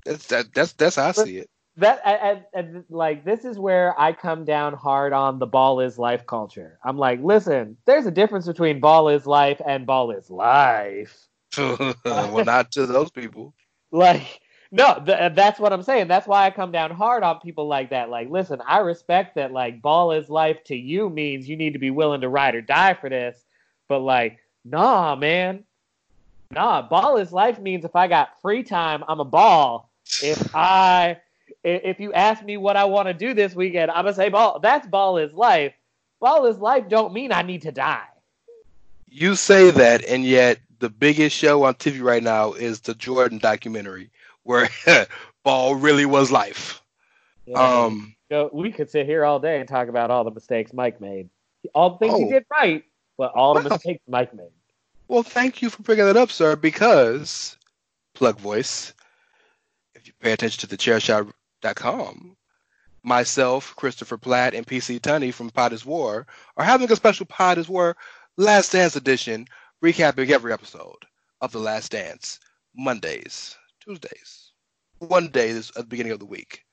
That's that, that's that's how I see it. that and, and, like this is where I come down hard on the ball is life culture. I'm like, listen, there's a difference between ball is life and ball is life. well, not to those people. Like, no, th- uh, that's what I'm saying. That's why I come down hard on people like that. Like, listen, I respect that. Like, ball is life to you means you need to be willing to ride or die for this. But like, nah, man, nah. Ball is life means if I got free time, I'm a ball. If i- if you ask me what I want to do this weekend, I'm gonna say ball. That's ball is life. Ball is life don't mean I need to die. You say that, and yet the biggest show on TV right now is the Jordan documentary, where ball really was life. Um, So we could sit here all day and talk about all the mistakes Mike made, all the things he Oh. did right, but all the Well. mistakes Mike made. well, thank you for bringing that up, sir, because plug voice. If you pay attention to the chairshot.com, myself, Christopher Platt, and PC Tunney from Pod is War are having a special Pod is War Last Dance edition, recapping every episode of The Last Dance, Mondays, Tuesdays, one day is at the beginning of the week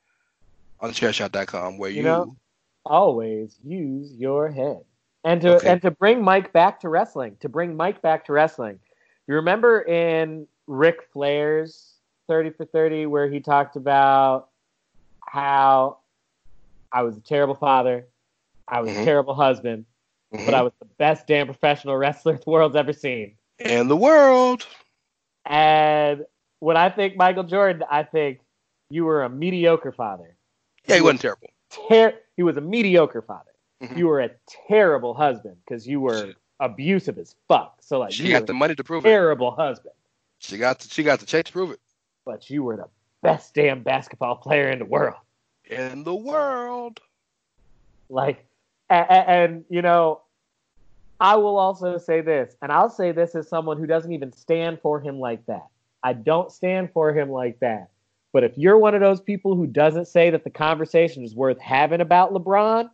on chairshot.com, where you, You know, Always use your head. And to Okay. and to bring Mike back to wrestling, to bring Mike back to wrestling. You remember in Ric Flair's 30 for 30 where he talked about how I was a terrible father, I was a Mhm. terrible husband, but I was the best damn professional wrestler the world's ever seen. And the world. And when I think Michael Jordan, I think you were a mediocre father. Yeah, he wasn't terrible. Ter- he was a mediocre father. Mhm. You were a terrible husband because you were Shit. abusive as fuck. So like She you got the money to prove a it. terrible husband, She got the, she got the check to prove it. but you were the best damn basketball player in the world. In the world. Like, and, and you know, I will also say this, and I'll say this as someone who doesn't even stand for him like that. I don't stand for him like that. But if you're one of those people who doesn't say that the conversation is worth having about LeBron,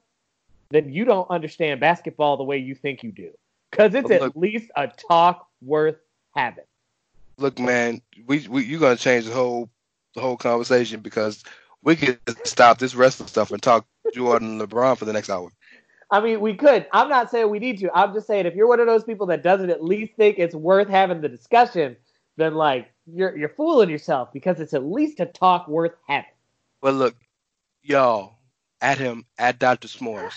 then you don't understand basketball the way you think you do. Because it's But at least a talk worth having. Look, man, we, we you're gonna change the whole the whole conversation because we could stop this wrestling stuff and talk Jordan and LeBron for the next hour. I mean, we could. I'm not saying we need to. I'm just saying if you're one of those people that doesn't at least think it's worth having the discussion, then like you're you're fooling yourself because it's at least a talk worth having. But look, y'all, at him, at Dr. S'mores.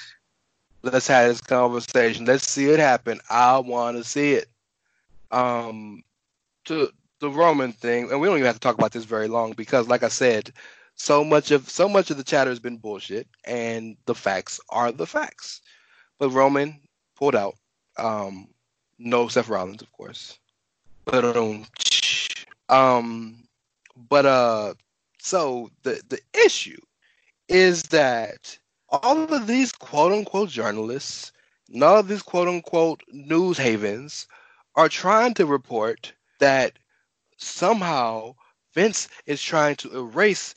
Let's have this conversation. Let's see it happen. I want to see it. Um, to the Roman thing, and we don't even have to talk about this very long because, like I said, so much of so much of the chatter has been bullshit, and the facts are the facts. But Roman pulled out. Um, no Seth Rollins, of course. But um, um, but uh, so the the issue is that all of these quote unquote journalists, none of these quote unquote news havens are trying to report that somehow Vince is trying to erase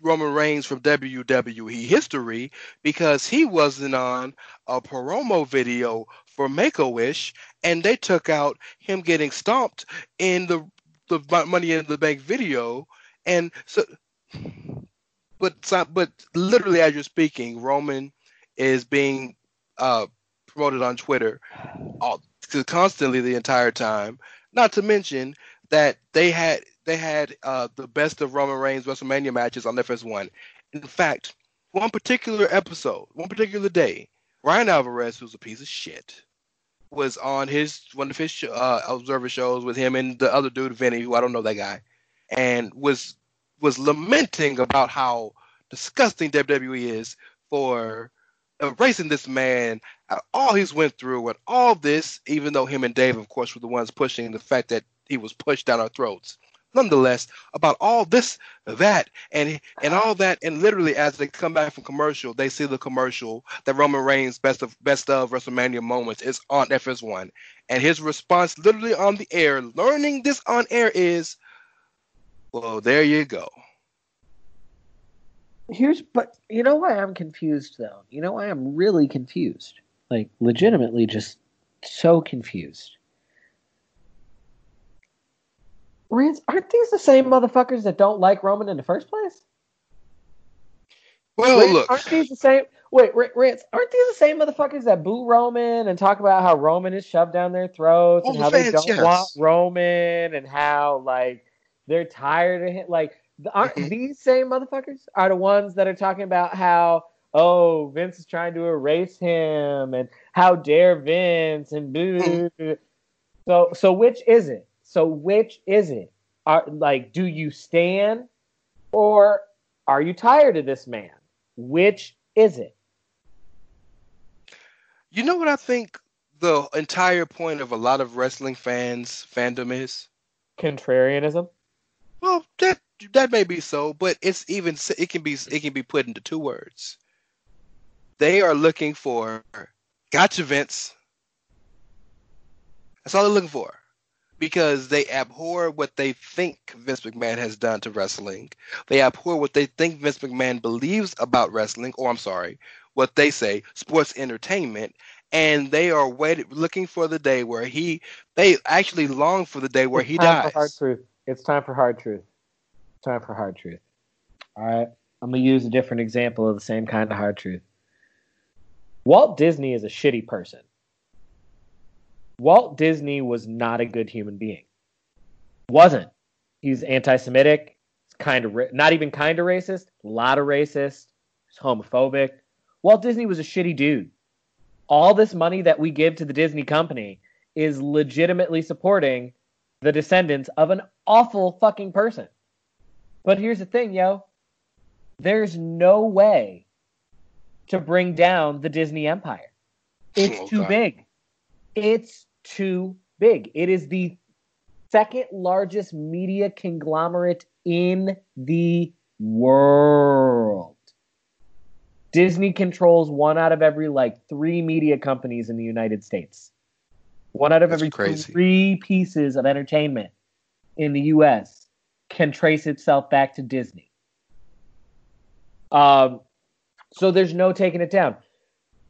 Roman Reigns from WWE history because he wasn't on a promo video for Make a Wish and they took out him getting stomped in the the Money in the Bank video and so but but literally as you're speaking, Roman is being uh, promoted on Twitter all, constantly the entire time. Not to mention that they had they had uh, the best of Roman Reigns WrestleMania matches on FS1. In fact, one particular episode, one particular day, Bryan Alvarez, who's a piece of shit, was on his one of his uh, observer shows with him and the other dude Vinny, who I don't know that guy, and was was lamenting about how disgusting WWE is for erasing this man, all he's went through, and all this, even though him and Dave, of course, were the ones pushing the fact that he was pushed down our throats. Nonetheless, about all this, that, and and all that, and literally as they come back from commercial, they see the commercial that Roman Reigns' best of best of WrestleMania moments is on FS1, and his response, literally on the air, learning this on air, is, "Well, there you go." Here's but you know why I'm confused though. You know why I'm really confused. Like legitimately just so confused. Rance, aren't these the same motherfuckers that don't like Roman in the first place? Well, Rance, look, aren't these the same? Wait, Rance, aren't these the same motherfuckers that boo Roman and talk about how Roman is shoved down their throats and Oh, how they don't yes. want Roman and how like they're tired of him? Like, aren't these same motherfuckers are the ones that are talking about how oh Vince is trying to erase him and how dare Vince and boo. So, so which is it? So which is it? Are like, do you stand or are you tired of this man? Which is it? you know what I think the entire point of a lot of wrestling fans fandom is? Contrarianism. Well, that that may be so, but it's even it can be it can be put into two words. They are looking for gotcha Vince. That's all they're looking for. Because they abhor what they think Vince McMahon has done to wrestling. They abhor what they think Vince McMahon believes about wrestling, or I'm sorry, what they say, sports entertainment. And they are waiting, looking for the day where he, they actually long for the day where It's he time dies. For hard truth. It's time for hard truth. Time for hard truth. All right. I'm gonna use a different example of the same kind of hard truth. Walt Disney is a shitty person. Walt Disney was not a good human being. Wasn't. He's anti-Semitic. He's kind of ra- not even kind of racist. A lot of racist. He's homophobic. Walt Disney was a shitty dude. All this money that we give to the Disney company is legitimately supporting the descendants of an awful fucking person. But here's the thing, yo. There's no way to bring down the Disney empire. It's Oh, too God. big. It's too big. It is the second largest media conglomerate in the world. Disney controls one out of every like three media companies in the United States. One out of That's every crazy. three pieces of entertainment in the US can trace itself back to Disney. Um, so there's no taking it down.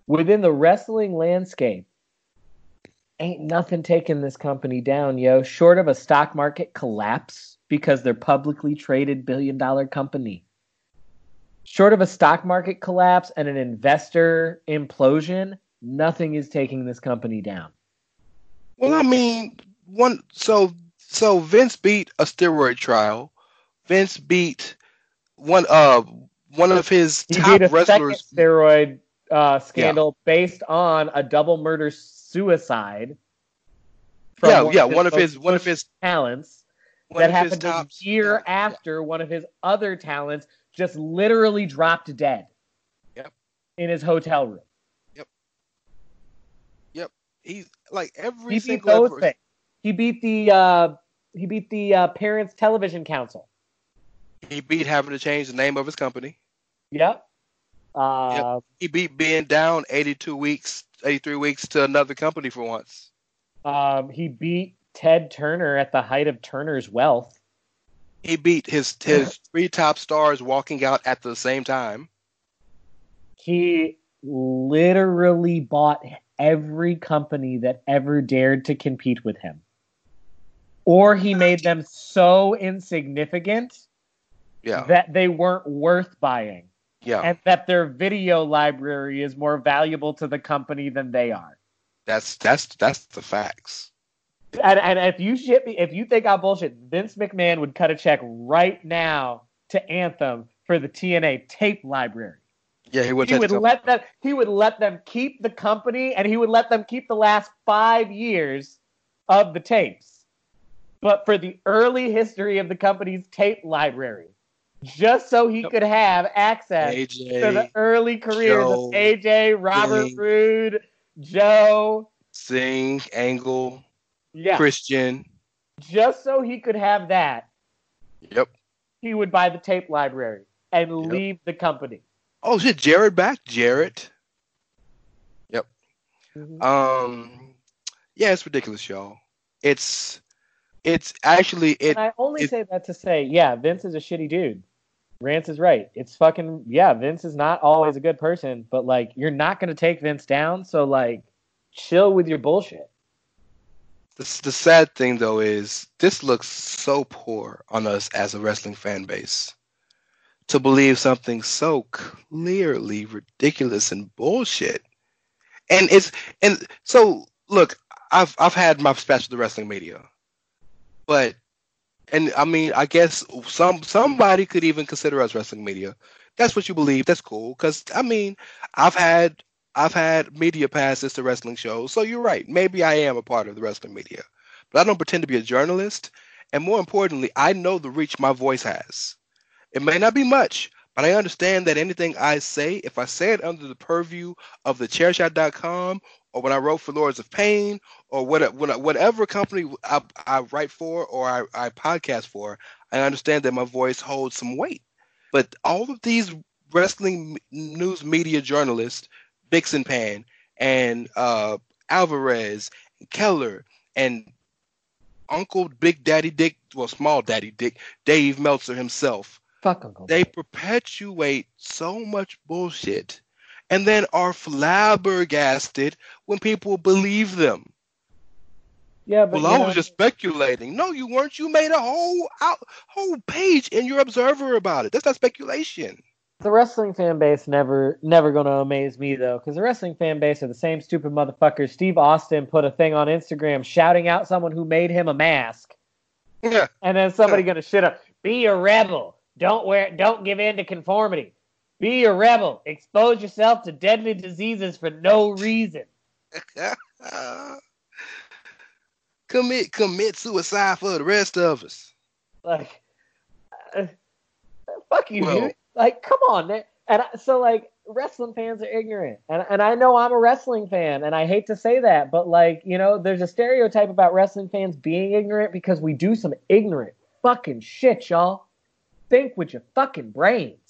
Within the wrestling landscape, ain't nothing taking this company down, yo. Short of a stock market collapse because they're publicly traded billion dollar company. Short of a stock market collapse and an investor implosion, nothing is taking this company down. Well, I mean, one so so Vince beat a steroid trial. Vince beat one uh one of his He top beat a wrestlers. steroid uh, scandal based on a double murder suicide. from Yeah, yeah, one of his one of his talents that happened a year yeah, after one of his other talents just literally dropped dead. Yep. In his hotel room. Yep. Yep. He's like every He beat single those ever- things. He beat the uh, he beat the uh, Parents Television Council. he beat having to change the name of his company. Yep. Uh, He beat being down 82 weeks, 83 weeks to another company for once. um, he beat Ted Turner at the height of Turner's wealth. He beat his his three top stars walking out at the same time. He literally bought every company that ever dared to compete with him. Or he made them so insignificant Yeah, that they weren't worth buying. Yeah. And that their video library is more valuable to the company than they are. That's that's that's the facts. And, and if you shit me, if you think I'm bullshit, Vince McMahon would cut a check right now to Anthem for the TNA tape library. Yeah, he would. he would let them he would let them keep the company and he would let them keep the last five years of the tapes but for the early history of the company's tape library just so he could have access to the early careers Joe, of aj robert Sting. Roode, joe Singh, Angle, yeah Christian. just so he could have that Yep. he would buy the tape library and Yep. leave the company Oh shit, Jared back. Jarrett. Mhm. Um, yeah, it's ridiculous, y'all. It's it's actually it. and I only it- say that to say, yeah, Vince is a shitty dude. Rance is right. It's fucking yeah. Vince is not always a good person, but like you're not gonna take Vince down. So like, chill with your bullshit. The, the sad thing though is this looks so poor on us as a wrestling fan base. to believe something so clearly ridiculous and bullshit. And it's and so look, I've I've had my special the wrestling media, but and I mean I guess some somebody could even consider us wrestling media. That's what you believe. That's cool. Cause I mean I've had I've had media passes to wrestling shows, so you're right. Maybe I am a part of the wrestling media, but I don't pretend to be a journalist. And more importantly, I know the reach my voice has. It may not be much, but I understand that anything I say, if I say it under the purview of the chairshot.com or when I wrote for Lords of Pain or what, whatever company I, I write for or I, I podcast for, I understand that my voice holds some weight. But all of these wrestling news media journalists, Vixen Pan and uh, Alvarez, and Keller, and Uncle Big Daddy Dick, well, Small Daddy Dick, Dave Meltzer himself. Fuck Uncle. They perpetuate so much bullshit and then are flabbergasted when people believe them. Yeah, but well, I was know, just speculating. No, you weren't. You made a whole out, whole page in your Observer about it. That's not speculation. the wrestling fan base never never gonna amaze me though, because the wrestling fan base are the same stupid motherfuckers. Steve Austin put a thing on Instagram shouting out someone who made him a mask, Yeah, and then somebody gonna shit up. Be a rebel. Don't wear. Don't give in to conformity. Be a rebel. Expose yourself to deadly diseases for no reason. commit commit suicide for the rest of us. Like, uh, fuck you, dude. Like, come on, man. And I, so, like, wrestling fans are ignorant, and and I know I'm a wrestling fan, and I hate to say that, but like, you know, there's a stereotype about wrestling fans being ignorant because we do some ignorant fucking shit, y'all. Think with your fucking brains.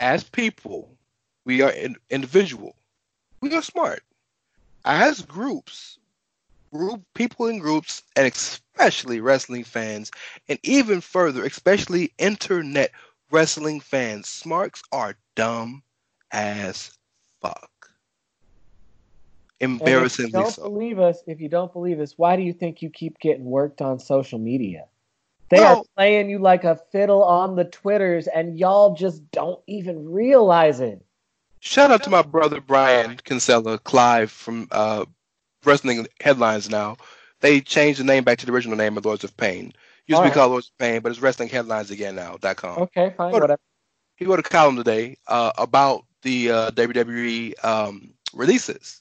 As people, we are in, individual. We are smart. As groups, group people in groups, and especially wrestling fans, and even further, especially internet wrestling fans, smarks are dumb as fuck. And if you Embarrassingly don't so. believe us, if you don't believe us, why do you think you keep getting worked on social media? They Well- are playing you like a fiddle on the Twitters, and y'all just don't even realize it. Shout out to my brother Brian Kinsella, Clive from uh, Wrestling Headlines now. They changed the name back to the original name of Lords of Pain. Used to Alright. be called Lords of Pain, but it's Wrestling Headlines again now. Dot com. Okay, fine, What- whatever. He wrote a column today uh, about the uh, WWE um, releases,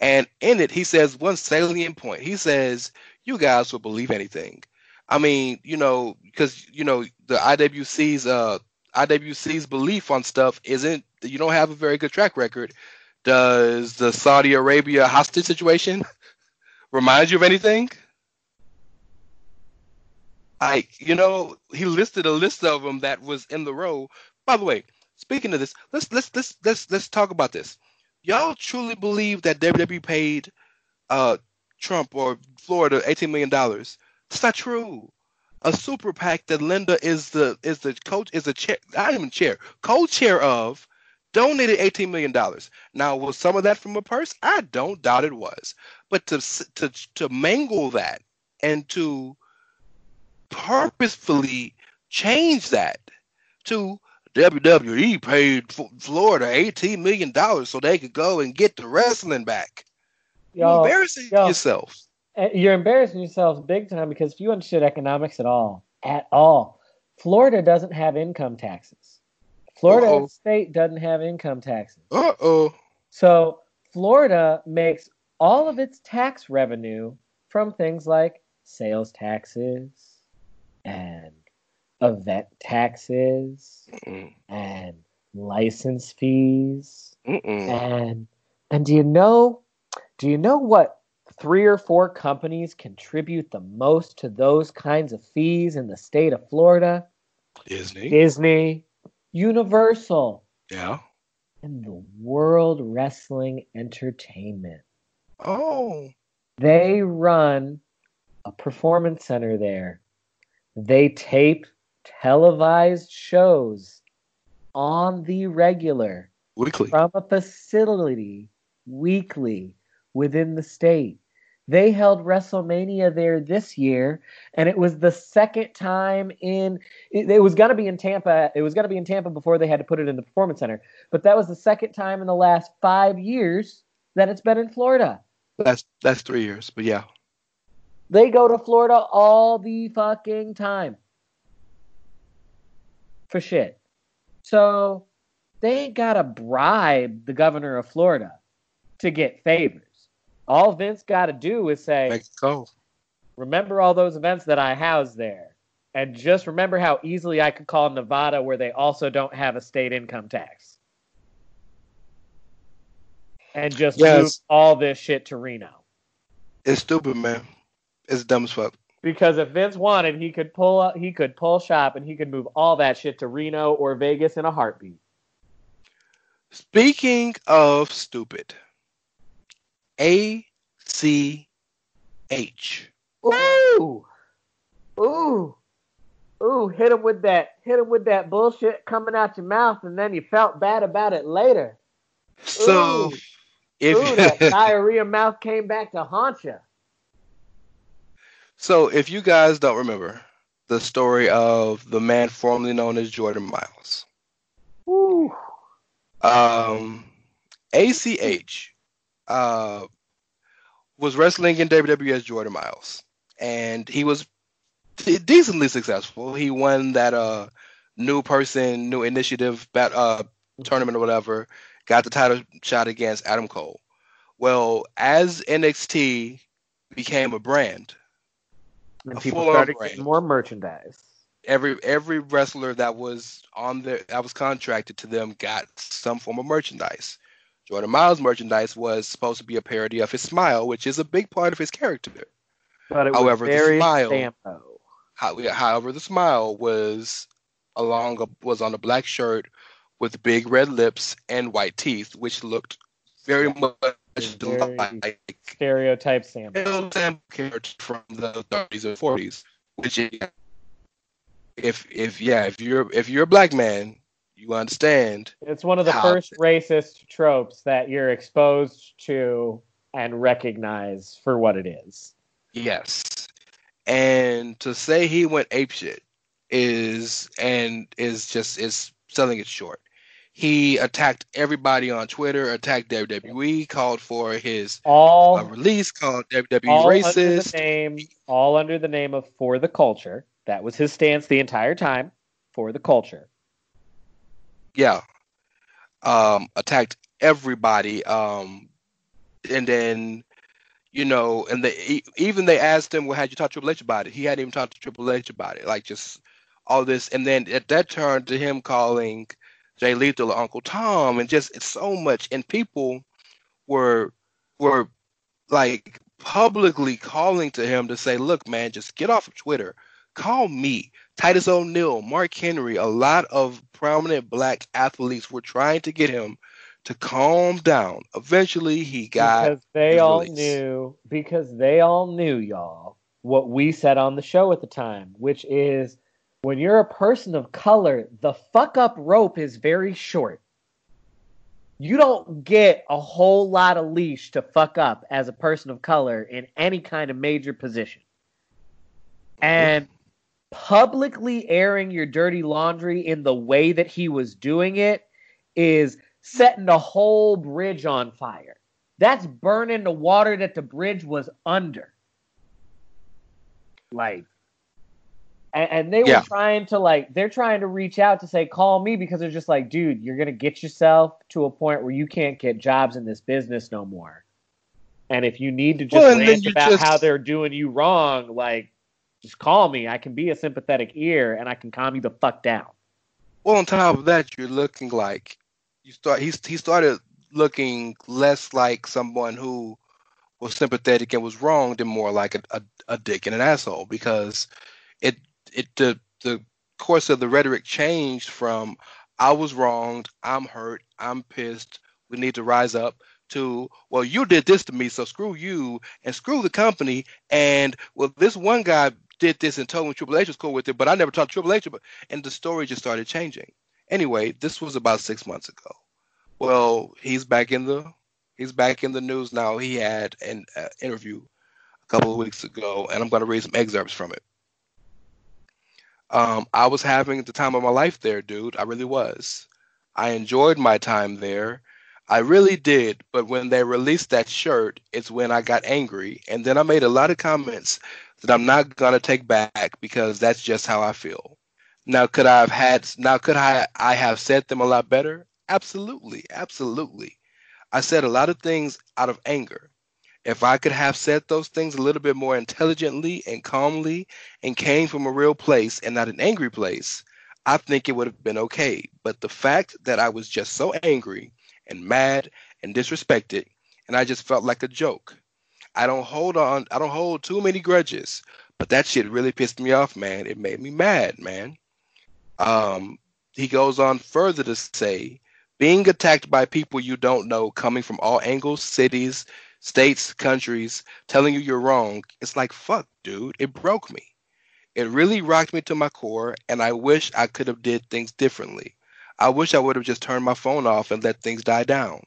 and in it he says one salient point. He says you guys will believe anything. I mean, you know, because you know the IWC's uh, IWC's belief on stuff isn't you don't have a very good track record. Does the Saudi Arabia hostage situation remind you of anything? I, you know, he listed a list of them that was in the row. By the way, speaking of this, let's let's let's let's let's talk about this. Y'all truly believe that WWE paid uh Trump or Florida eighteen million dollars? That's not true. A super PAC that Linda is the is the coach is the chair not even chair co-chair of donated eighteen million dollars. Now was some of that from a purse? I don't doubt it was, but to s- to to mangle that and to purposefully change that to WWE paid Florida eighteen million dollars so they could go and get the wrestling back. You're Y'all, embarrassing yo. yourself. Uh, you're embarrassing yourselves big time because if you understood economics at all, at all, Florida doesn't have income taxes. Florida Uh-oh. state doesn't have income taxes. Uh oh. So Florida makes all of its tax revenue from things like sales taxes and event taxes and license fees Mm-mm. and and do you know do you know what three or four companies contribute the most to those kinds of fees in the state of Florida? Disney. Disney, Universal, Yeah. and the World Wrestling Entertainment. Oh. They run a performance center there. They tape televised shows on the regular Weekly. from a facility weekly within the state. They held WrestleMania there this year, and it was the second time in. It, it was going to be in Tampa. It was going to be in Tampa before they had to put it in the Performance Center. But that was the second time in the last five years that it's been in Florida. That's that's three years, but yeah. They go to Florida all the fucking time. For shit. So they ain't got to bribe the governor of Florida to get favors. All Vince got to do is say, Mexico. remember all those events that I housed there. And just remember how easily I could call Nevada, where they also don't have a state income tax. And just Yes. move all this shit to Reno. It's stupid, man. It's dumb as fuck. Because if Vince wanted, he could pull up, he could pull shop and he could move all that shit to Reno or Vegas in a heartbeat. Speaking of stupid, A C H. Ooh, ooh, ooh! Hit him with that, hit him with that bullshit coming out your mouth, and then you felt bad about it later. So Ooh. if ooh, that diarrhea mouth came back to haunt you. so if you guys don't remember the story of the man formerly known as Jordan Myles, Ooh, um, ACH uh, was wrestling in WWE as Jordan Myles, and he was de- decently successful. He won that uh, new person, new initiative bat, uh, tournament or whatever. Got the title shot against Adam Cole. Well, as NXT became a brand, and A people started brain. getting more merchandise. every every wrestler that was on there that was contracted to them got some form of merchandise. Jordan Myles merchandise was supposed to be a parody of his smile, which is a big part of his character. But it However, was the smile- How, however, the smile was along a, was on a black shirt with big red lips and white teeth, which looked very much Very- like Stereotype Sam character from the 30s and 40s, which is, if if yeah, if you're if you're a black man, you understand. It's one of the first racist tropes that you're exposed to and recognize for what it is. Yes. And to say he went apeshit is and is just is selling it short. He attacked everybody on Twitter, attacked WWE, called for his All, uh, release, called WWE all under racist. name, all under the name of for the culture. That was his stance the entire time. For the culture. Yeah. Um attacked everybody um and then you know and they even they asked him well had you talked to triple h about it? He hadn't even talked to triple h about it like just all this and then at that turned to him calling jay lethal uncle tom and just it's so much and people were were like publicly calling to him to say look man just get off of twitter. Call me Titus O'Neil, Mark Henry, a lot of prominent black athletes were trying to get him to calm down. Eventually, he got because they all release. knew because they all knew y'all what we said on the show at the time which is when you're a person of color the fuck up rope is very short you don't get a whole lot of leash to fuck up as a person of color in any kind of major position and publicly airing your dirty laundry in the way that he was doing it is setting the whole bridge on fire. That's burning the water that the bridge was under. Like, and, and they were trying to like, they're trying to reach out to say, call me because they're just like, dude, you're gonna get yourself to a point where you can't get jobs in this business no more. And if you need to just Well, rant about just- how they're doing you wrong, like, just call me. I can be a sympathetic ear and I can calm you the fuck down. well. On top of that, you're looking like you start. He's he started looking less like someone who was sympathetic and was wronged, and more like a, a, a dick and an asshole because it it the the course of the rhetoric changed from I was wronged, I'm hurt, I'm pissed, we need to rise up to well you did this to me so screw you and screw the company and well this one guy did this and told me Triple H was cool with it but I never talked to Triple H But and the story just started changing. Anyway, this was about six months ago. Well, he's back in the he's back in the news now. He had an uh, interview a couple of weeks ago, and I'm going to read some excerpts from it. Um, I was having the time of my life there, dude. I really was. I enjoyed my time there. I really did. But when they released that shirt, it's when I got angry. And then I made a lot of comments that I'm not to take back because that's just how I feel. Now, could I have had, now, could I, I have said them a lot better? Absolutely. Absolutely. I said a lot of things out of anger. If I could have said those things a little bit more intelligently and calmly and came from a real place and not an angry place, I think it would have been okay. But the fact that I was just so angry and mad and disrespected, and I just felt like a joke. I don't hold on, I don't hold too many grudges, but that shit really pissed me off, man. It made me mad, man. Um, he goes on further to say, being attacked by people you don't know, coming from all angles, cities, states, countries, telling you you're wrong, it's like, fuck, dude, it broke me. It really rocked me to my core, and I wish I could have did things differently. I wish I would have just turned my phone off and let things die down.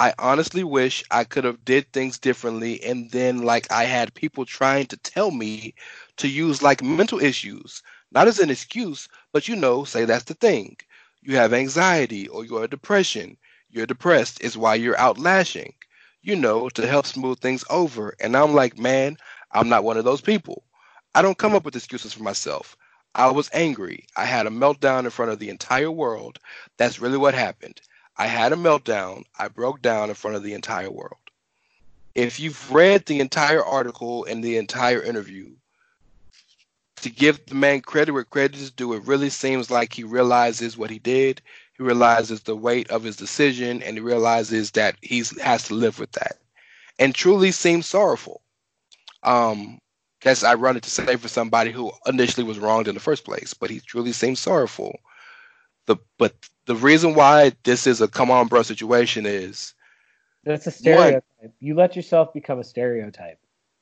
I honestly wish I could have did things differently and then like I had people trying to tell me to use like mental issues, not as an excuse, but you know, say that's the thing. You have anxiety or you're depression. You're depressed is why you're out lashing, you know, to help smooth things over. And I'm like, man, I'm not one of those people. I don't come up with excuses for myself. I was angry. I had a meltdown in front of the entire world. That's really what happened. I had a meltdown. I broke down in front of the entire world. If you've read the entire article and the entire interview, to give the man credit where credit is due, it really seems like he realizes what he did. He realizes the weight of his decision, and he realizes that he has to live with that, and truly seems sorrowful. Um, that's ironic to say for somebody who initially was wronged in the first place, but he truly seems sorrowful. The but the reason why this is a come on bro situation is That's a stereotype. You let yourself become a stereotype.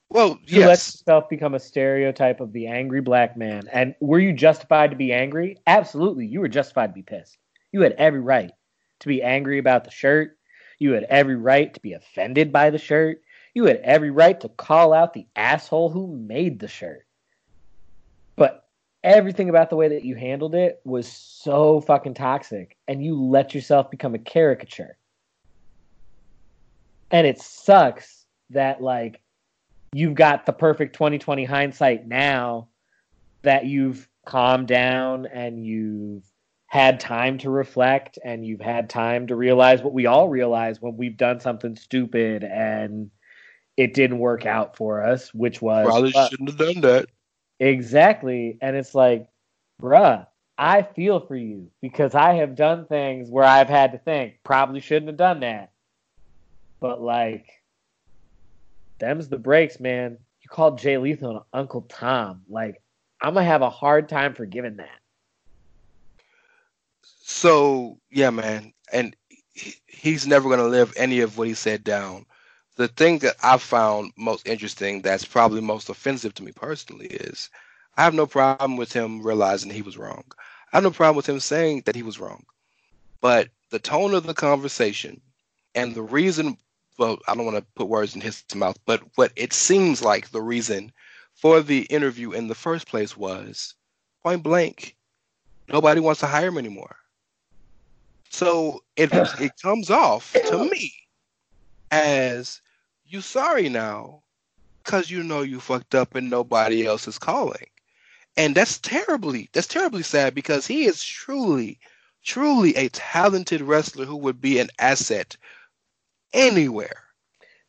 well, You let yourself become a stereotype of the angry black man. And were you justified to be angry? Absolutely. You were justified to be pissed. You had every right to be angry about the shirt. You had every right to be offended by the shirt. You had every right to call out the asshole who made the shirt. Everything about the way that you handled it was so fucking toxic. And you let yourself become a caricature. And it sucks that, like, you've got the perfect 2020 hindsight now that you've calmed down and you've had time to reflect and you've had time to realize what we all realize when we've done something stupid and it didn't work out for us, which was probably shouldn't have done that. Exactly. And it's like, bruh, I feel for you because I have done things where I've had to think, probably shouldn't have done that. But like, them's the breaks, man. You called Jay Lethal Uncle Tom. Like, I'm gonna have a hard time forgiving that. So yeah, man, and he's never gonna live any of what he said down. The thing that I found most interesting, that's probably most offensive to me personally, is I have no problem with him realizing he was wrong. I have no problem with him saying that he was wrong. But the tone of the conversation and the reason, well, I don't want to put words in his mouth, but what it seems like the reason for the interview in the first place was point blank, nobody wants to hire him anymore. So it it comes off to me as you sorry now because you know you fucked up and nobody else is calling. And that's terribly that's terribly sad because he is truly truly a talented wrestler who would be an asset anywhere.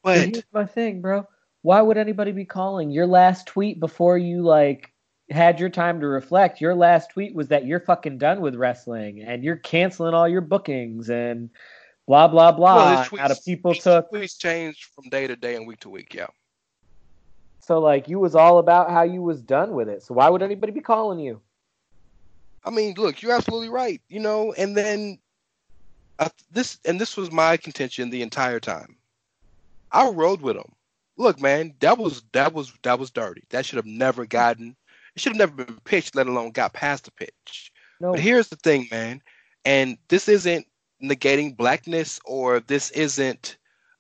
But here's my thing, bro. Why would anybody be calling your last tweet before you like had your time to reflect? Your last tweet was that you're fucking done with wrestling and you're canceling all your bookings and blah blah blah. well, his out of people took tweets changed from day to day and week to week, yeah. so like you was all about how you was done with it. So why would anybody be calling you? I mean, look, you're absolutely right. You know, and then uh, this and this was my contention the entire time. I rode with him. Look, man, that was that was that was dirty. That should have never gotten. It should have never been pitched, let alone got past the pitch. No, But here's the thing, man, and this isn't negating blackness or this isn't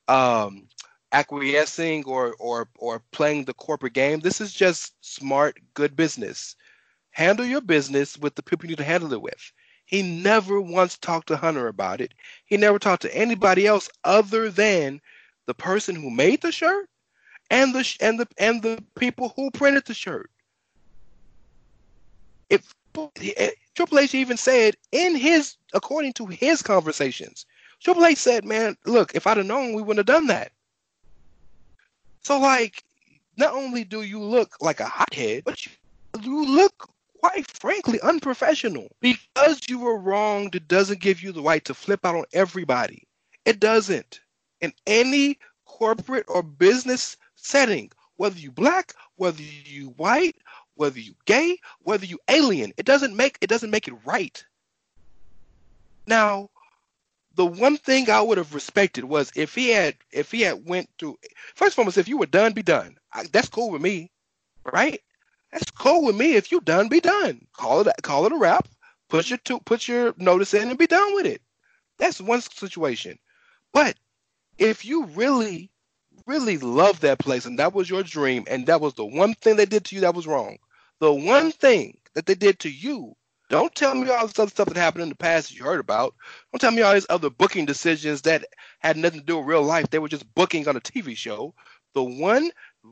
um acquiescing or or or playing the corporate game. This is just smart, good business. Handle your business with the people you need to handle it with. He never once talked to Hunter about it. He never talked to anybody else other than the person who made the shirt and the and the and the people who printed the shirt. If Triple H even said in his, according to his conversations, Triple H said, "Man, look, if I'd have known, we wouldn't have done that." So, like, not only do you look like a hothead, but you, you look, quite frankly, unprofessional. Because you were wronged, it doesn't give you the right to flip out on everybody. It doesn't. In any corporate or business setting, whether you black, whether you white, whether you gay, whether you alien, it doesn't make it doesn't make it right. Now, the one thing I would have respected was if he had if he had went through first of all, if you were done, be done. I, that's cool with me, right? That's cool with me. If you done, be done. Call it call it a wrap. Put your to, put your notice in and be done with it. That's one situation. But if you really really love that place and that was your dream and that was the one thing they did to you that was wrong, the one thing that they did to you don't tell me all this other stuff that happened in the past that you heard about. Don't tell me all these other booking decisions that had nothing to do with real life. They were just booking on a TV show. The one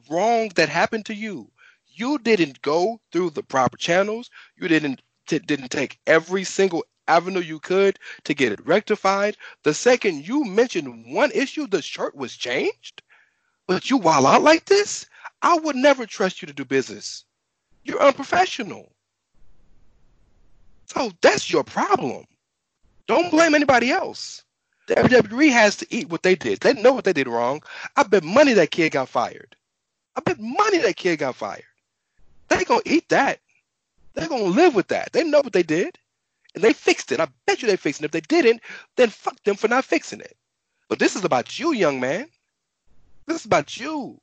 wrong that happened to you, you didn't go through the proper channels. You didn't t- didn't take every single avenue you could to get it rectified. The second you mentioned one issue, the shirt was changed. But you while out like this, I would never trust you to do business. You're unprofessional. So that's your problem. Don't blame anybody else. The WWE has to eat what they did. They know what they did wrong. I bet money that kid got fired. I bet money that kid got fired. They gonna eat that. They're gonna live with that. They know what they did. And they fixed it. I bet you they fixed it. If they didn't, then fuck them for not fixing it. But this is about you, young man. This is about you.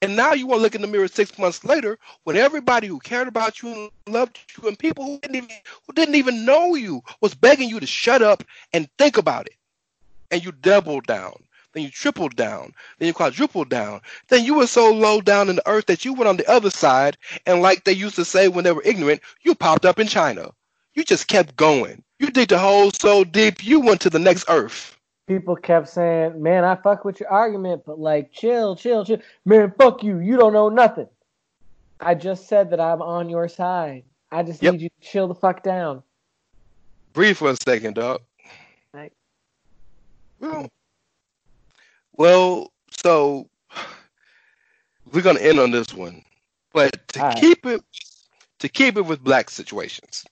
And now you want to look in the mirror six months later when everybody who cared about you and loved you and people who didn't even who didn't even know you was begging you to shut up and think about it. And you doubled down. Then you tripled down. Then you quadrupled down. Then you were so low down in the earth that you went on the other side and like they used to say when they were ignorant, you popped up in China. You just kept going. You dig the hole so deep you went to the next earth people kept saying, "Man, I fuck with your argument, but like, chill, chill, chill. Man, fuck you. You don't know nothing." I just said that I'm on your side. I just yep. need you to chill the fuck down. Breathe for a second, dog. Right. Well, well, so we're gonna end on this one, but to All keep right. it to keep it with black situations,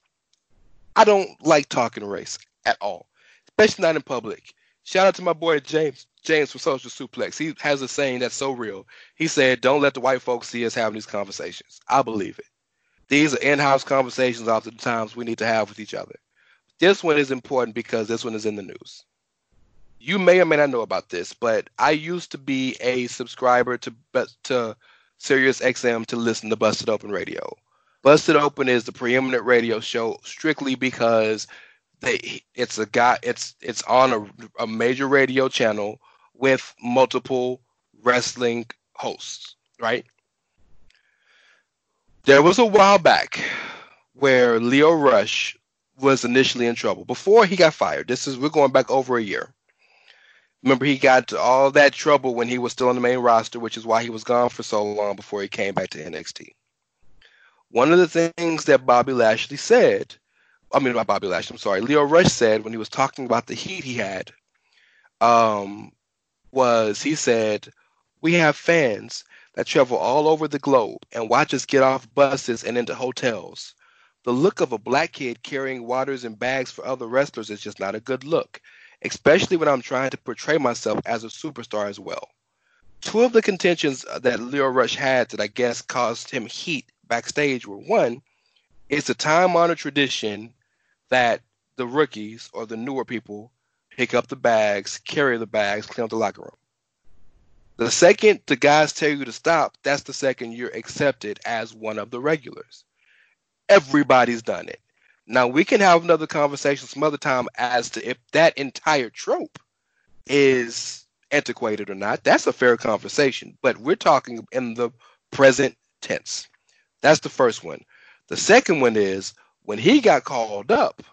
I don't like talking race at all, especially not in public. Shout out to my boy James James from Social Suplex. He has a saying that's so real. He said, "Don't let the white folks see us having these conversations." I believe it. These are in-house conversations oftentimes we need to have with each other. This one is important because this one is in the news. You may or may not know about this, but I used to be a subscriber to to Sirius XM to listen to Busted Open Radio. Busted Open is the preeminent radio show strictly because they it's a guy it's it's on a, a major radio channel with multiple wrestling hosts, right? There was a while back where Lio Rush was initially in trouble before he got fired. This is we're going back over a year. Remember, he got all that trouble when he was still on the main roster, which is why he was gone for so long before he came back to NXT. One of the things that Bobby Lashley said I mean, not Bobby Lashley. I'm sorry. Lio Rush said when he was talking about the heat he had, um, was he said, "We have fans that travel all over the globe and watch us get off buses and into hotels. The look of a black kid carrying waters and bags for other wrestlers is just not a good look, especially when I'm trying to portray myself as a superstar as well." Two of the contentions that Lio Rush had that I guess caused him heat backstage were one, it's a time honored tradition that the rookies or the newer people pick up the bags, carry the bags, clean up the locker room. The second the guys tell you to stop, that's the second you're accepted as one of the regulars. Everybody's done it. Now we can have another conversation some other time as to if that entire trope is antiquated or not. That's a fair conversation. But we're talking in the present tense. That's the first one. The second one is when he got called up,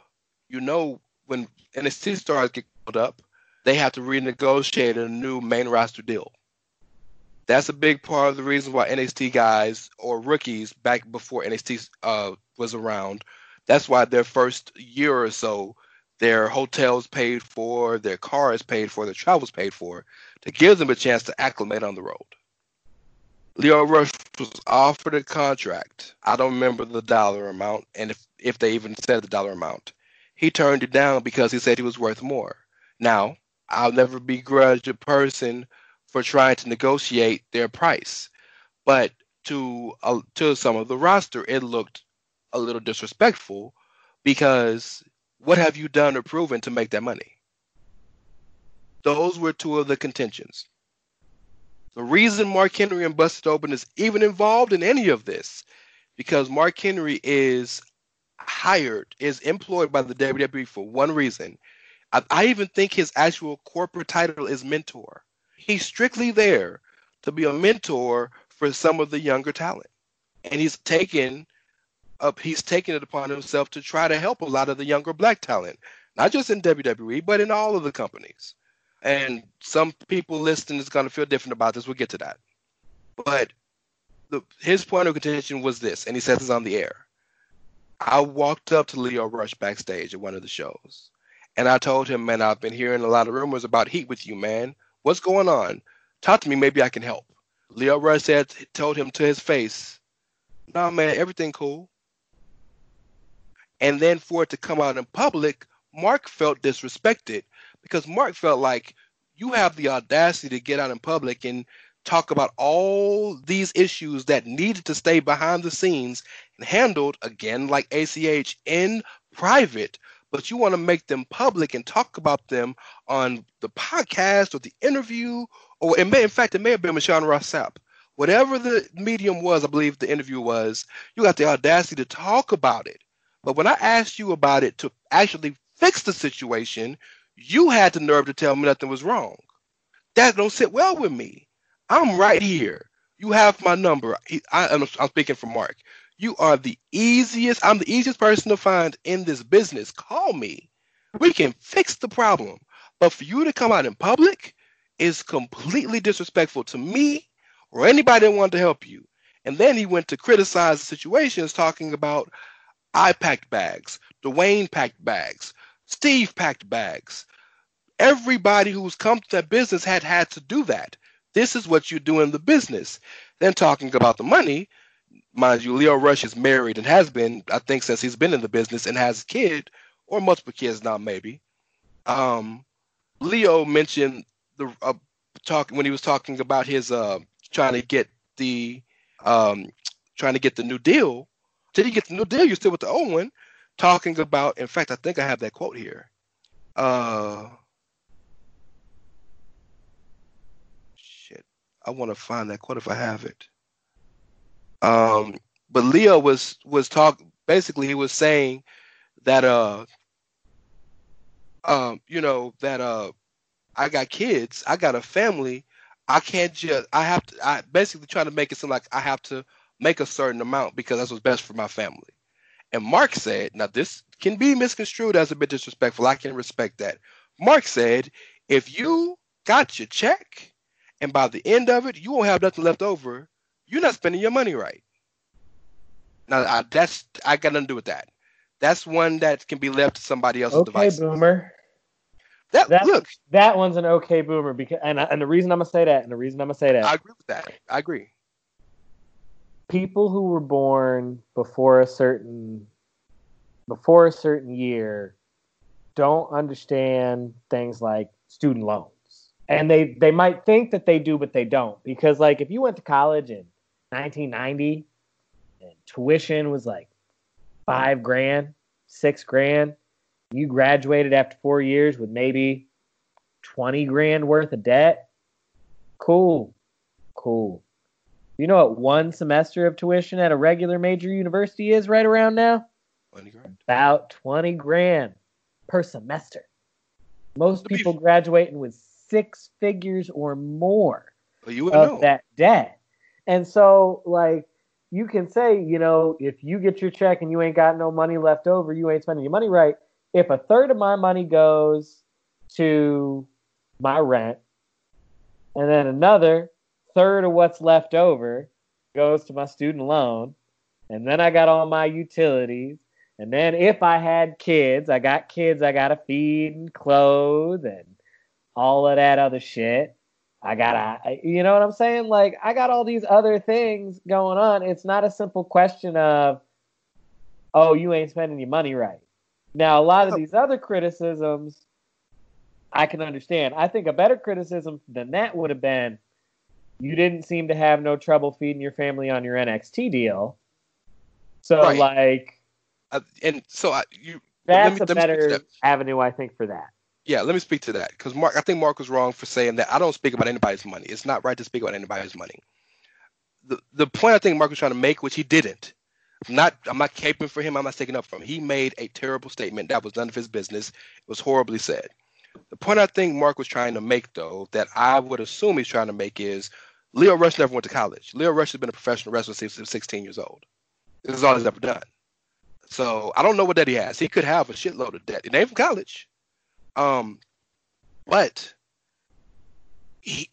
you know, when NXT stars get called up, they have to renegotiate a new main roster deal. That's a big part of the reason why NXT guys or rookies back before NXT uh, was around, that's why their first year or so, their hotels paid for, their cars paid for, their travels paid for, to give them a chance to acclimate on the road. Lio Rush was offered a contract. I don't remember the dollar amount, and if, if they even said the dollar amount. He turned it down because he said he was worth more. Now, I'll never begrudge a person for trying to negotiate their price, but to uh, to some of the roster, it looked a little disrespectful because what have you done or proven to make that money? Those were two of the contentions. The reason Mark Henry and Busted Open is even involved in any of this, because Mark Henry is hired, is employed by the WWE for one reason. I, I even think his actual corporate title is mentor. He's strictly there to be a mentor for some of the younger talent. And he's taken up he's taken it upon himself to try to help a lot of the younger black talent, not just in WWE, but in all of the companies. And some people listening is going to feel different about this. We'll get to that. But the, his point of contention was this, and he says this on the air. I walked up to Lio Rush backstage at one of the shows, and I told him, man, I've been hearing a lot of rumors about heat with you, man. What's going on? Talk to me. Maybe I can help. Lio Rush said, told him to his face, no, man, everything cool. And then for it to come out in public, Mark felt disrespected because Mark felt like you have the audacity to get out in public and talk about all these issues that needed to stay behind the scenes and handled again like ACH in private, but you want to make them public and talk about them on the podcast or the interview, or it may, in fact, it may have been Michelle Ross Sapp. Whatever the medium was, I believe the interview was, you got the audacity to talk about it. But when I asked you about it to actually fix the situation, you had the nerve to tell me nothing was wrong. That don't sit well with me. I'm right here. You have my number. I, am speaking for Mark. You are the easiest. I'm the easiest person to find in this business. Call me. We can fix the problem. But for you to come out in public is completely disrespectful to me or anybody that wanted to help you. And then he went to criticize the situations, talking about I packed bags, Dwayne packed bags, Steve packed bags. Everybody who's come to that business had had to do that. This is what you do in the business. Then talking about the money, mind you, Lio Rush is married and has been, I think, since he's been in the business and has a kid or multiple kids now, maybe. Um, Lio mentioned the uh, talk when he was talking about his uh, trying to get the um, trying to get the new deal. Did he get the new deal? You're still with the old one talking about. In fact, I think I have that quote here. Uh, shit, I want to find that quote if I have it. Um, but Lio was was talk. Basically, he was saying that uh, um, you know that uh, I got kids, I got a family. I can't just. I have to. I basically trying to make it seem like I have to make a certain amount because that's what's best for my family. And Mark said, now this can be misconstrued as a bit disrespectful. I can respect that. Mark said, if you got your check and by the end of it, you won't have nothing left over, you're not spending your money right. Now, I, that's I got nothing to do with that. That's one that can be left to somebody else's okay, device. boomer. That, That- look, That one's an okay boomer because, and and the reason I'm gonna say that, and the reason I'm gonna say that, I agree with that. I agree. People who were born before a certain before a certain year don't understand things like student loans. And they they might think that they do but they don't. Because like if you went to college in 1990 and tuition was like five grand six grand you graduated after four years with maybe 20 grand worth of debt cool cool you know what one semester of tuition at a regular major university is right around now? Money grand. About 20 grand per semester. Most To be people graduating with six figures or more Well, you of know. that debt. And so, like, you can say, you know, if you get your check and you ain't got no money left over, you ain't spending your money right. If a third of my money goes to my rent, and then another third of what's left over goes to my student loan, and then I got all my utilities, and then if I had kids, I got kids I gotta feed and clothe and all of that other shit. I gotta, you know what I'm saying? Like, I got all these other things going on. It's not a simple question of, oh, you ain't spending your money right. Now, a lot of these other criticisms, I can understand. I think a better criticism than that would have been, you didn't seem to have no trouble feeding your family on your NXT deal. So, Right. like, Uh, and so I, you, let that's me- a let me speak to better that. avenue, I think, for that. yeah, let me speak to that because Mark, I think Mark was wrong for saying that I don't speak about anybody's money. It's not right to speak about anybody's money. The the point I think Mark was trying to make, which he didn't, I'm not I'm not caping for him. I'm not taking up for him. He made a terrible statement that was none of his business. It was horribly said. The point I think Mark was trying to make, though, that I would assume he's trying to make is Lio Rush never went to college. Lio Rush has been a professional wrestler since he was 16 years old. This is all he's ever done. So I don't know what debt he has. He could have a shitload of debt. It ain't from college. Um, but he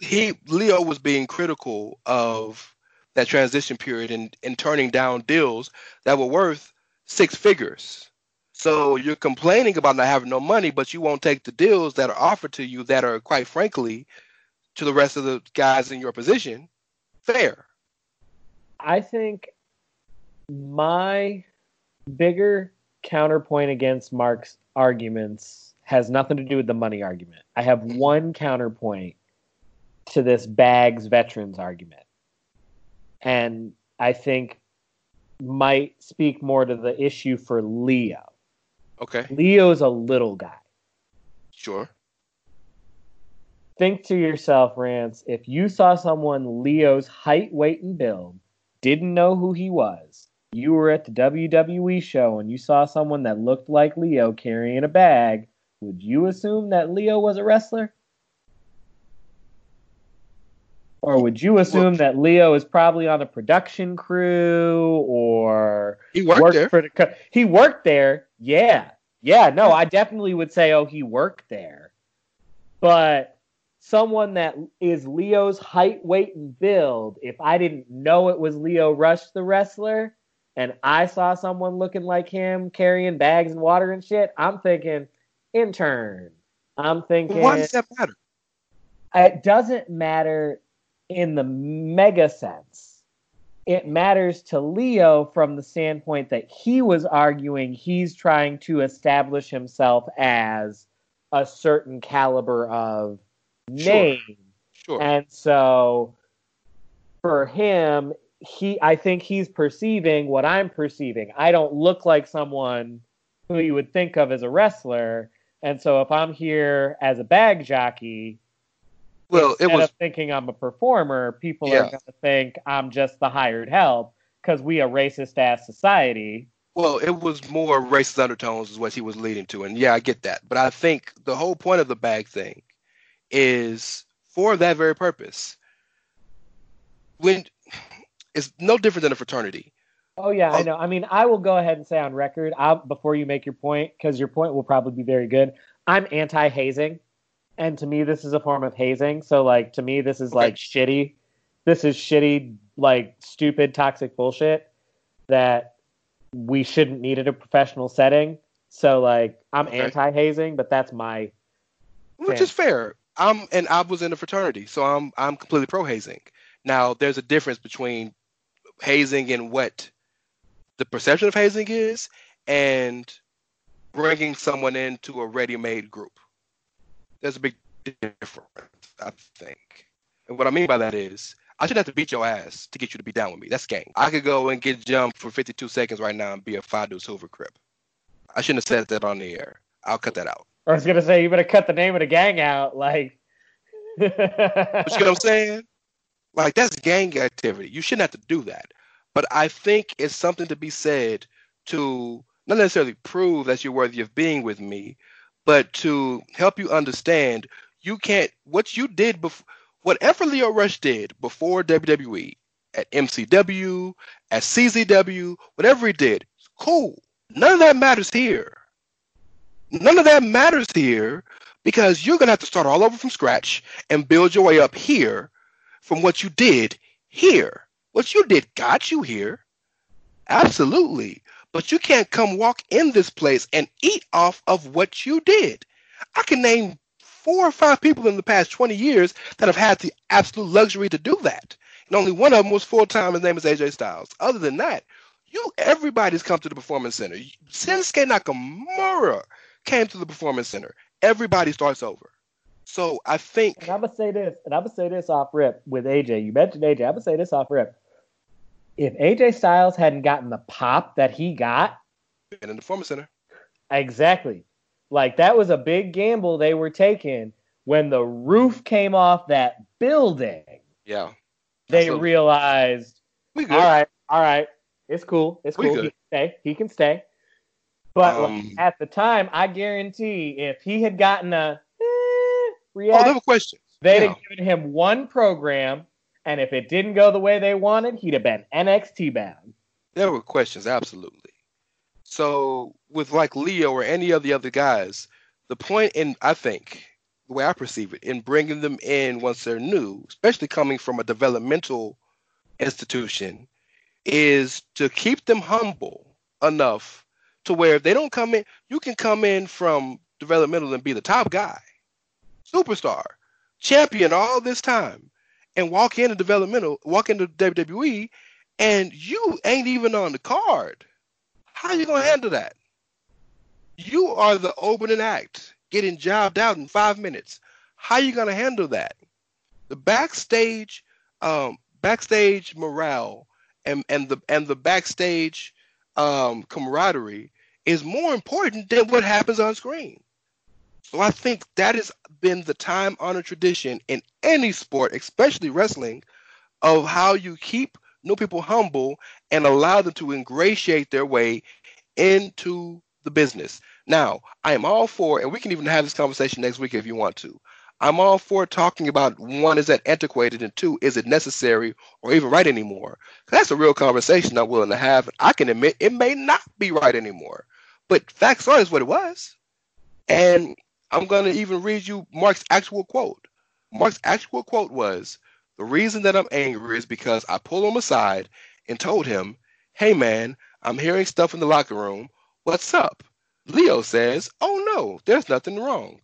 he Lio was being critical of that transition period and, and turning down deals that were worth six figures. So you're complaining about not having no money, but you won't take the deals that are offered to you that are quite frankly to the rest of the guys in your position fair. I think my bigger counterpoint against Mark's arguments has nothing to do with the money argument. I have one counterpoint to this bags veterans argument. And I think might speak more to the issue for Lio. Okay, Lio's a little guy. sure. Think to yourself, Rance, if you saw someone Lio's height, weight, and build, didn't know who he was, you were at the WWE show and you saw someone that looked like Lio carrying a bag, would you assume that Lio was a wrestler? Or would you assume that Lio is probably on the production crew or He worked, there. for the co- he worked there. Yeah. Yeah, no, I definitely would say oh he worked there. But someone that is Lio's height, weight and build, if I didn't know it was Lio Rush the wrestler and I saw someone looking like him carrying bags and water and shit, I'm thinking intern. I'm thinking Why does that matter? it doesn't matter in the mega sense. It matters to Lio from the standpoint that he was arguing he's trying to establish himself as a certain caliber of Sure. name. Sure. And so for him, he I think he's perceiving what I'm perceiving. I don't look like someone who you would think of as a wrestler. And so if I'm here as a bag jockey, well, it instead was of thinking I'm a performer, people Yeah. are going to think I'm just the hired help because we a racist ass society. Well, it was more racist undertones is what he was leading to, and yeah, I get that. But I think the whole point of the bag thing is for that very purpose. When it's no different than a fraternity. Oh yeah, I Oh. know. I mean, I will go ahead and say on record, I'll, before you make your point, because your point will probably be very good. I'm anti-hazing, and to me, this is a form of hazing. So, like, to me, this is Okay. like shitty. This is shitty, like stupid, toxic bullshit that we shouldn't need in a professional setting. So, like, I'm Okay. anti-hazing, but that's my which is fair. I'm and I was in a fraternity, so I'm I'm completely pro hazing. Now there's a difference between hazing and what the perception of hazing is, and bringing someone into a ready-made group. There's a big difference, I think. And what I mean by that is, I should have to beat your ass to get you to be down with me. That's gang. I could go and get jumped for 52 seconds right now and be a deuce Hoover crip. I shouldn't have said that on the air. I'll cut that out. I was gonna say you better cut the name of the gang out, like. You know what I'm saying? Like that's gang activity. You shouldn't have to do that. But I think it's something to be said to not necessarily prove that you're worthy of being with me, but to help you understand You can't. What you did before, whatever Lio Rush did before WWE at MCW, at CZW, whatever he did, cool. None of that matters here. None of that matters here because you're gonna have to start all over from scratch and build your way up here from what you did here. What you did got you here. Absolutely. But you can't come walk in this place and eat off of what you did. I can name four or five people in the past 20 years that have had the absolute luxury to do that. And only one of them was full time. His name is AJ Styles. Other than that, you everybody's come to the Performance Center. Shinsuke Nakamura came to the Performance Center. Everybody starts over. So I think And I'm gonna say this, and I'm gonna say this off rip with AJ. You mentioned AJ. I'm gonna say this off rip. If AJ Styles hadn't gotten the pop that he got, in the Performance Center. exactly, like that was a big gamble they were taking when the roof came off that building. Yeah. They Absolutely. realized, all right, all right, it's cool, it's We cool. He can stay. He can stay. But like, Um, at the time, I guarantee if he had gotten a eh, Oh, reaction. there were questions. They'd Yeah. have given him one program, and if it didn't go the way they wanted, he'd have been NXT bound. There were questions, absolutely. So with like Lio or any of the other guys, the point in I think the way I perceive it in bringing them in once they're new, especially coming from a developmental institution, is to keep them humble enough to where if they don't come in, you can come in from developmental and be the top guy, superstar, champion all this time, and walk into developmental, walk into WWE, and you ain't even on the card. How you gonna handle that? You are the opening act, getting jobbed out in five minutes. How you gonna handle that? The backstage, um, backstage morale and and the and the backstage um, camaraderie is more important than what happens on screen. So I think that has been the time honored tradition in any sport, especially wrestling, of how you keep new people humble and allow them to ingratiate their way into the business. Now, I am all for, and we can even have this conversation next week if you want to. I'm all for talking about one, is that antiquated, and two, is it necessary or even right anymore? That's a real conversation I'm willing to have. I can admit it may not be right anymore, but facts are is what it was. And I'm going to even read you Mark's actual quote. Mark's actual quote was, The reason that I'm angry is because I pulled him aside and told him, Hey man, I'm hearing stuff in the locker room. What's up? Lio says, Oh no, there's nothing wrong.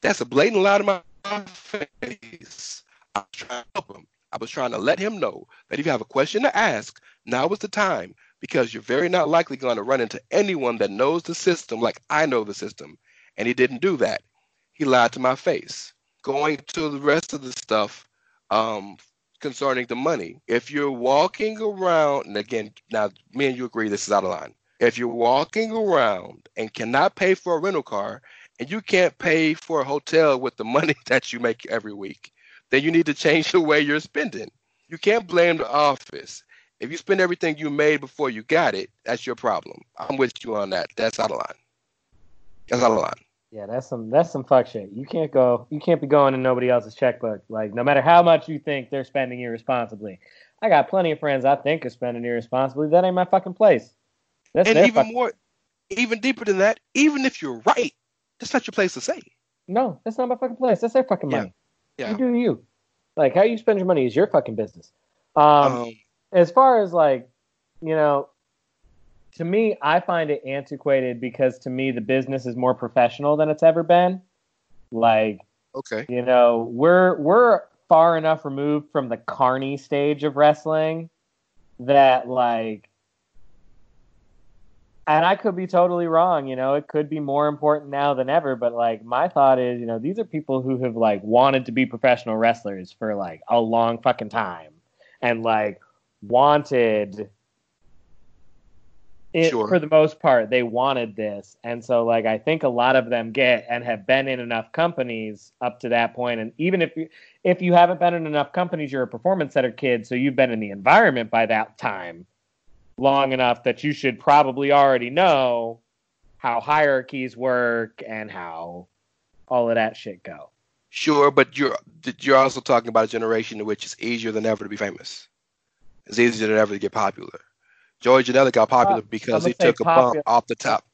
That's a blatant lie to my face. I was trying to help him. I was trying to let him know that if you have a question to ask, now is the time because you're very not likely going to run into anyone that knows the system like I know the system. And he didn't do that. He lied to my face. Going to the rest of the stuff um, concerning the money. If you're walking around, and again, now me and you agree this is out of line. If you're walking around and cannot pay for a rental car and you can't pay for a hotel with the money that you make every week, then you need to change the way you're spending. You can't blame the office. If you spend everything you made before you got it, that's your problem. I'm with you on that. That's out of line. That's out of line. Yeah, that's some that's some fuck shit. You can't go you can't be going in nobody else's checkbook. Like no matter how much you think they're spending irresponsibly. I got plenty of friends I think are spending irresponsibly. That ain't my fucking place. That's and even fuck- more, even deeper than that, even if you're right, that's not your place to say. No, that's not my fucking place. That's their fucking Yeah. money. Yeah. You do you. Like how you spend your money is your fucking business. Um, Um, as far as like, you know, to me, I find it antiquated because to me the business is more professional than it's ever been. Like, okay. you know, we're we're far enough removed from the carny stage of wrestling that like and I could be totally wrong, you know, it could be more important now than ever, but like my thought is, you know, these are people who have like wanted to be professional wrestlers for like a long fucking time and like wanted it Sure. for the most part they wanted this and so like i think a lot of them get and have been in enough companies up to that point and even if you if you haven't been in enough companies you're a performance center kid so you've been in the environment by that time long enough that you should probably already know how hierarchies work and how all of that shit go Sure, but you're you're also talking about a generation in which it's easier than ever to be famous. It's easier than ever to get popular. Joey Janela got popular Uh, because he took a bump off the top.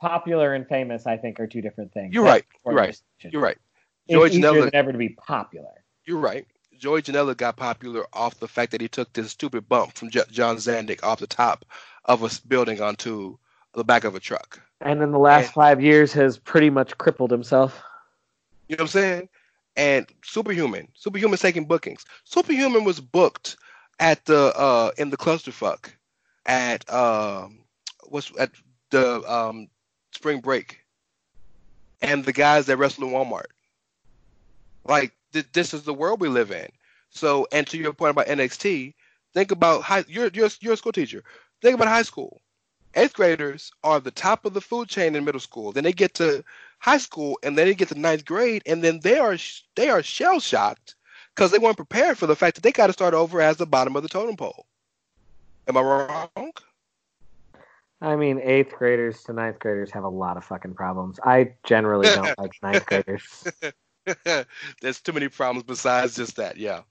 Popular and famous, I think, are two different things. You're right. You're right. You're right. Joey Janela, than ever to be popular. you're right. Joey Janela got popular off the fact that he took this stupid bump from J- John Zandig off the top of a building onto the back of a truck. And in the last And- five years, has pretty much crippled himself. You know what I'm saying? And Superhuman, Superhuman's taking bookings. Superhuman was booked at the uh in the clusterfuck at um what's at the um spring break, and the guys that wrestle in Walmart. Like th- this is the world we live in. So, and to your point about NXT, think about high. You're you're you're a school teacher. Think about high school. Eighth graders are the top of the food chain in middle school. Then they get to high school, and then they get to ninth grade, and then they are they are shell shocked because they weren't prepared for the fact that they got to start over as the bottom of the totem pole. Am I wrong? I mean, eighth graders to ninth graders have a lot of fucking problems. I generally don't like ninth graders. There's too many problems besides just that. Yeah.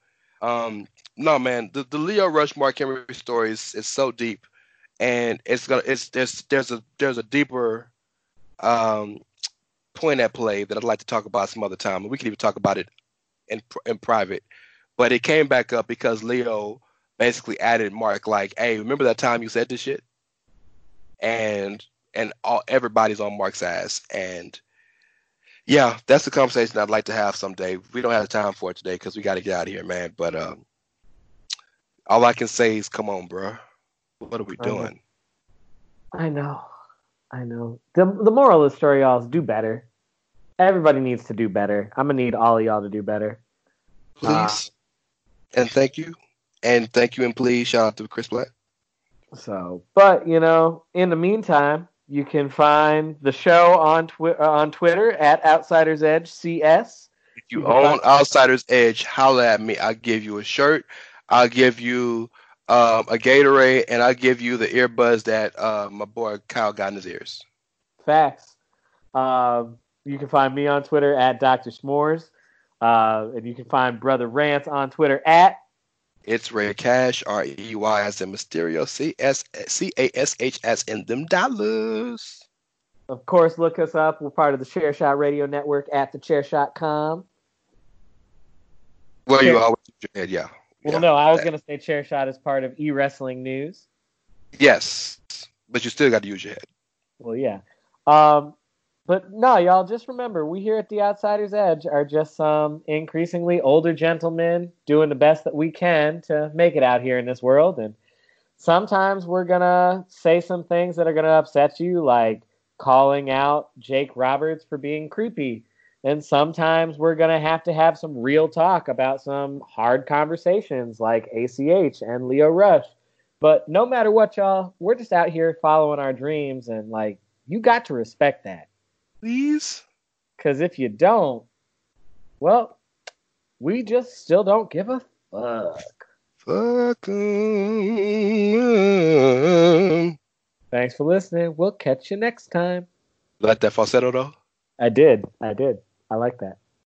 Um, no, man. The, the Lio Rush Mark Henry story is, is so deep, and it's gonna it's there's there's a there's a deeper um, point at play that I'd like to talk about some other time. We can even talk about it in in private. But it came back up because Lio basically added Mark like, "Hey, remember that time you said this shit?" And and all everybody's on Mark's ass and yeah, that's the conversation I'd like to have someday. We don't have time for it today because we got to get out of here, man. But um, all I can say is, come on, bro. What are we I know. doing? I know. I know. The the moral of the story, y'all, is do better. Everybody needs to do better. I'm gonna need all of y'all to do better. Please and thank you, and thank you and please shout out to Chris Black. So, but you know, in the meantime, you can find the show on twi- uh, on Twitter at Outsiders Edge CS. If you You own find- Outsiders Edge, holla at me. I'll give you a shirt. I'll give you um, a Gatorade, and I'll give you the earbuds that uh, my boy Kyle got in his ears. Facts. Um, you can find me on Twitter at Dr. S'mores. Uh, and you can find Brother Rance on Twitter at It's Rey Cash, R E Y as in Mysterio, C S C A S H as in them dollars. Of course, look us up. We're part of the Chair Shot Radio Network at thechairshot.com. Well, you always use your head, yeah. Well, yeah. no, I was going to say Chair Shot is part of e wrestling news. Yes, but you still got to use your head. Well, yeah. Um, but no, y'all, just remember, we here at the Outsiders Edge are just some increasingly older gentlemen doing the best that we can to make it out here in this world. And sometimes we're going to say some things that are going to upset you, like calling out Jake Roberts for being creepy. And sometimes we're going to have to have some real talk about some hard conversations like ACH and Lio Rush. But no matter what, y'all, we're just out here following our dreams, and like, you got to respect that. Please. Because if you don't, well, we just still don't give a fuck. Fuck. Thanks for listening. We'll catch you next time. Like that falsetto though? I did. I did. I like that.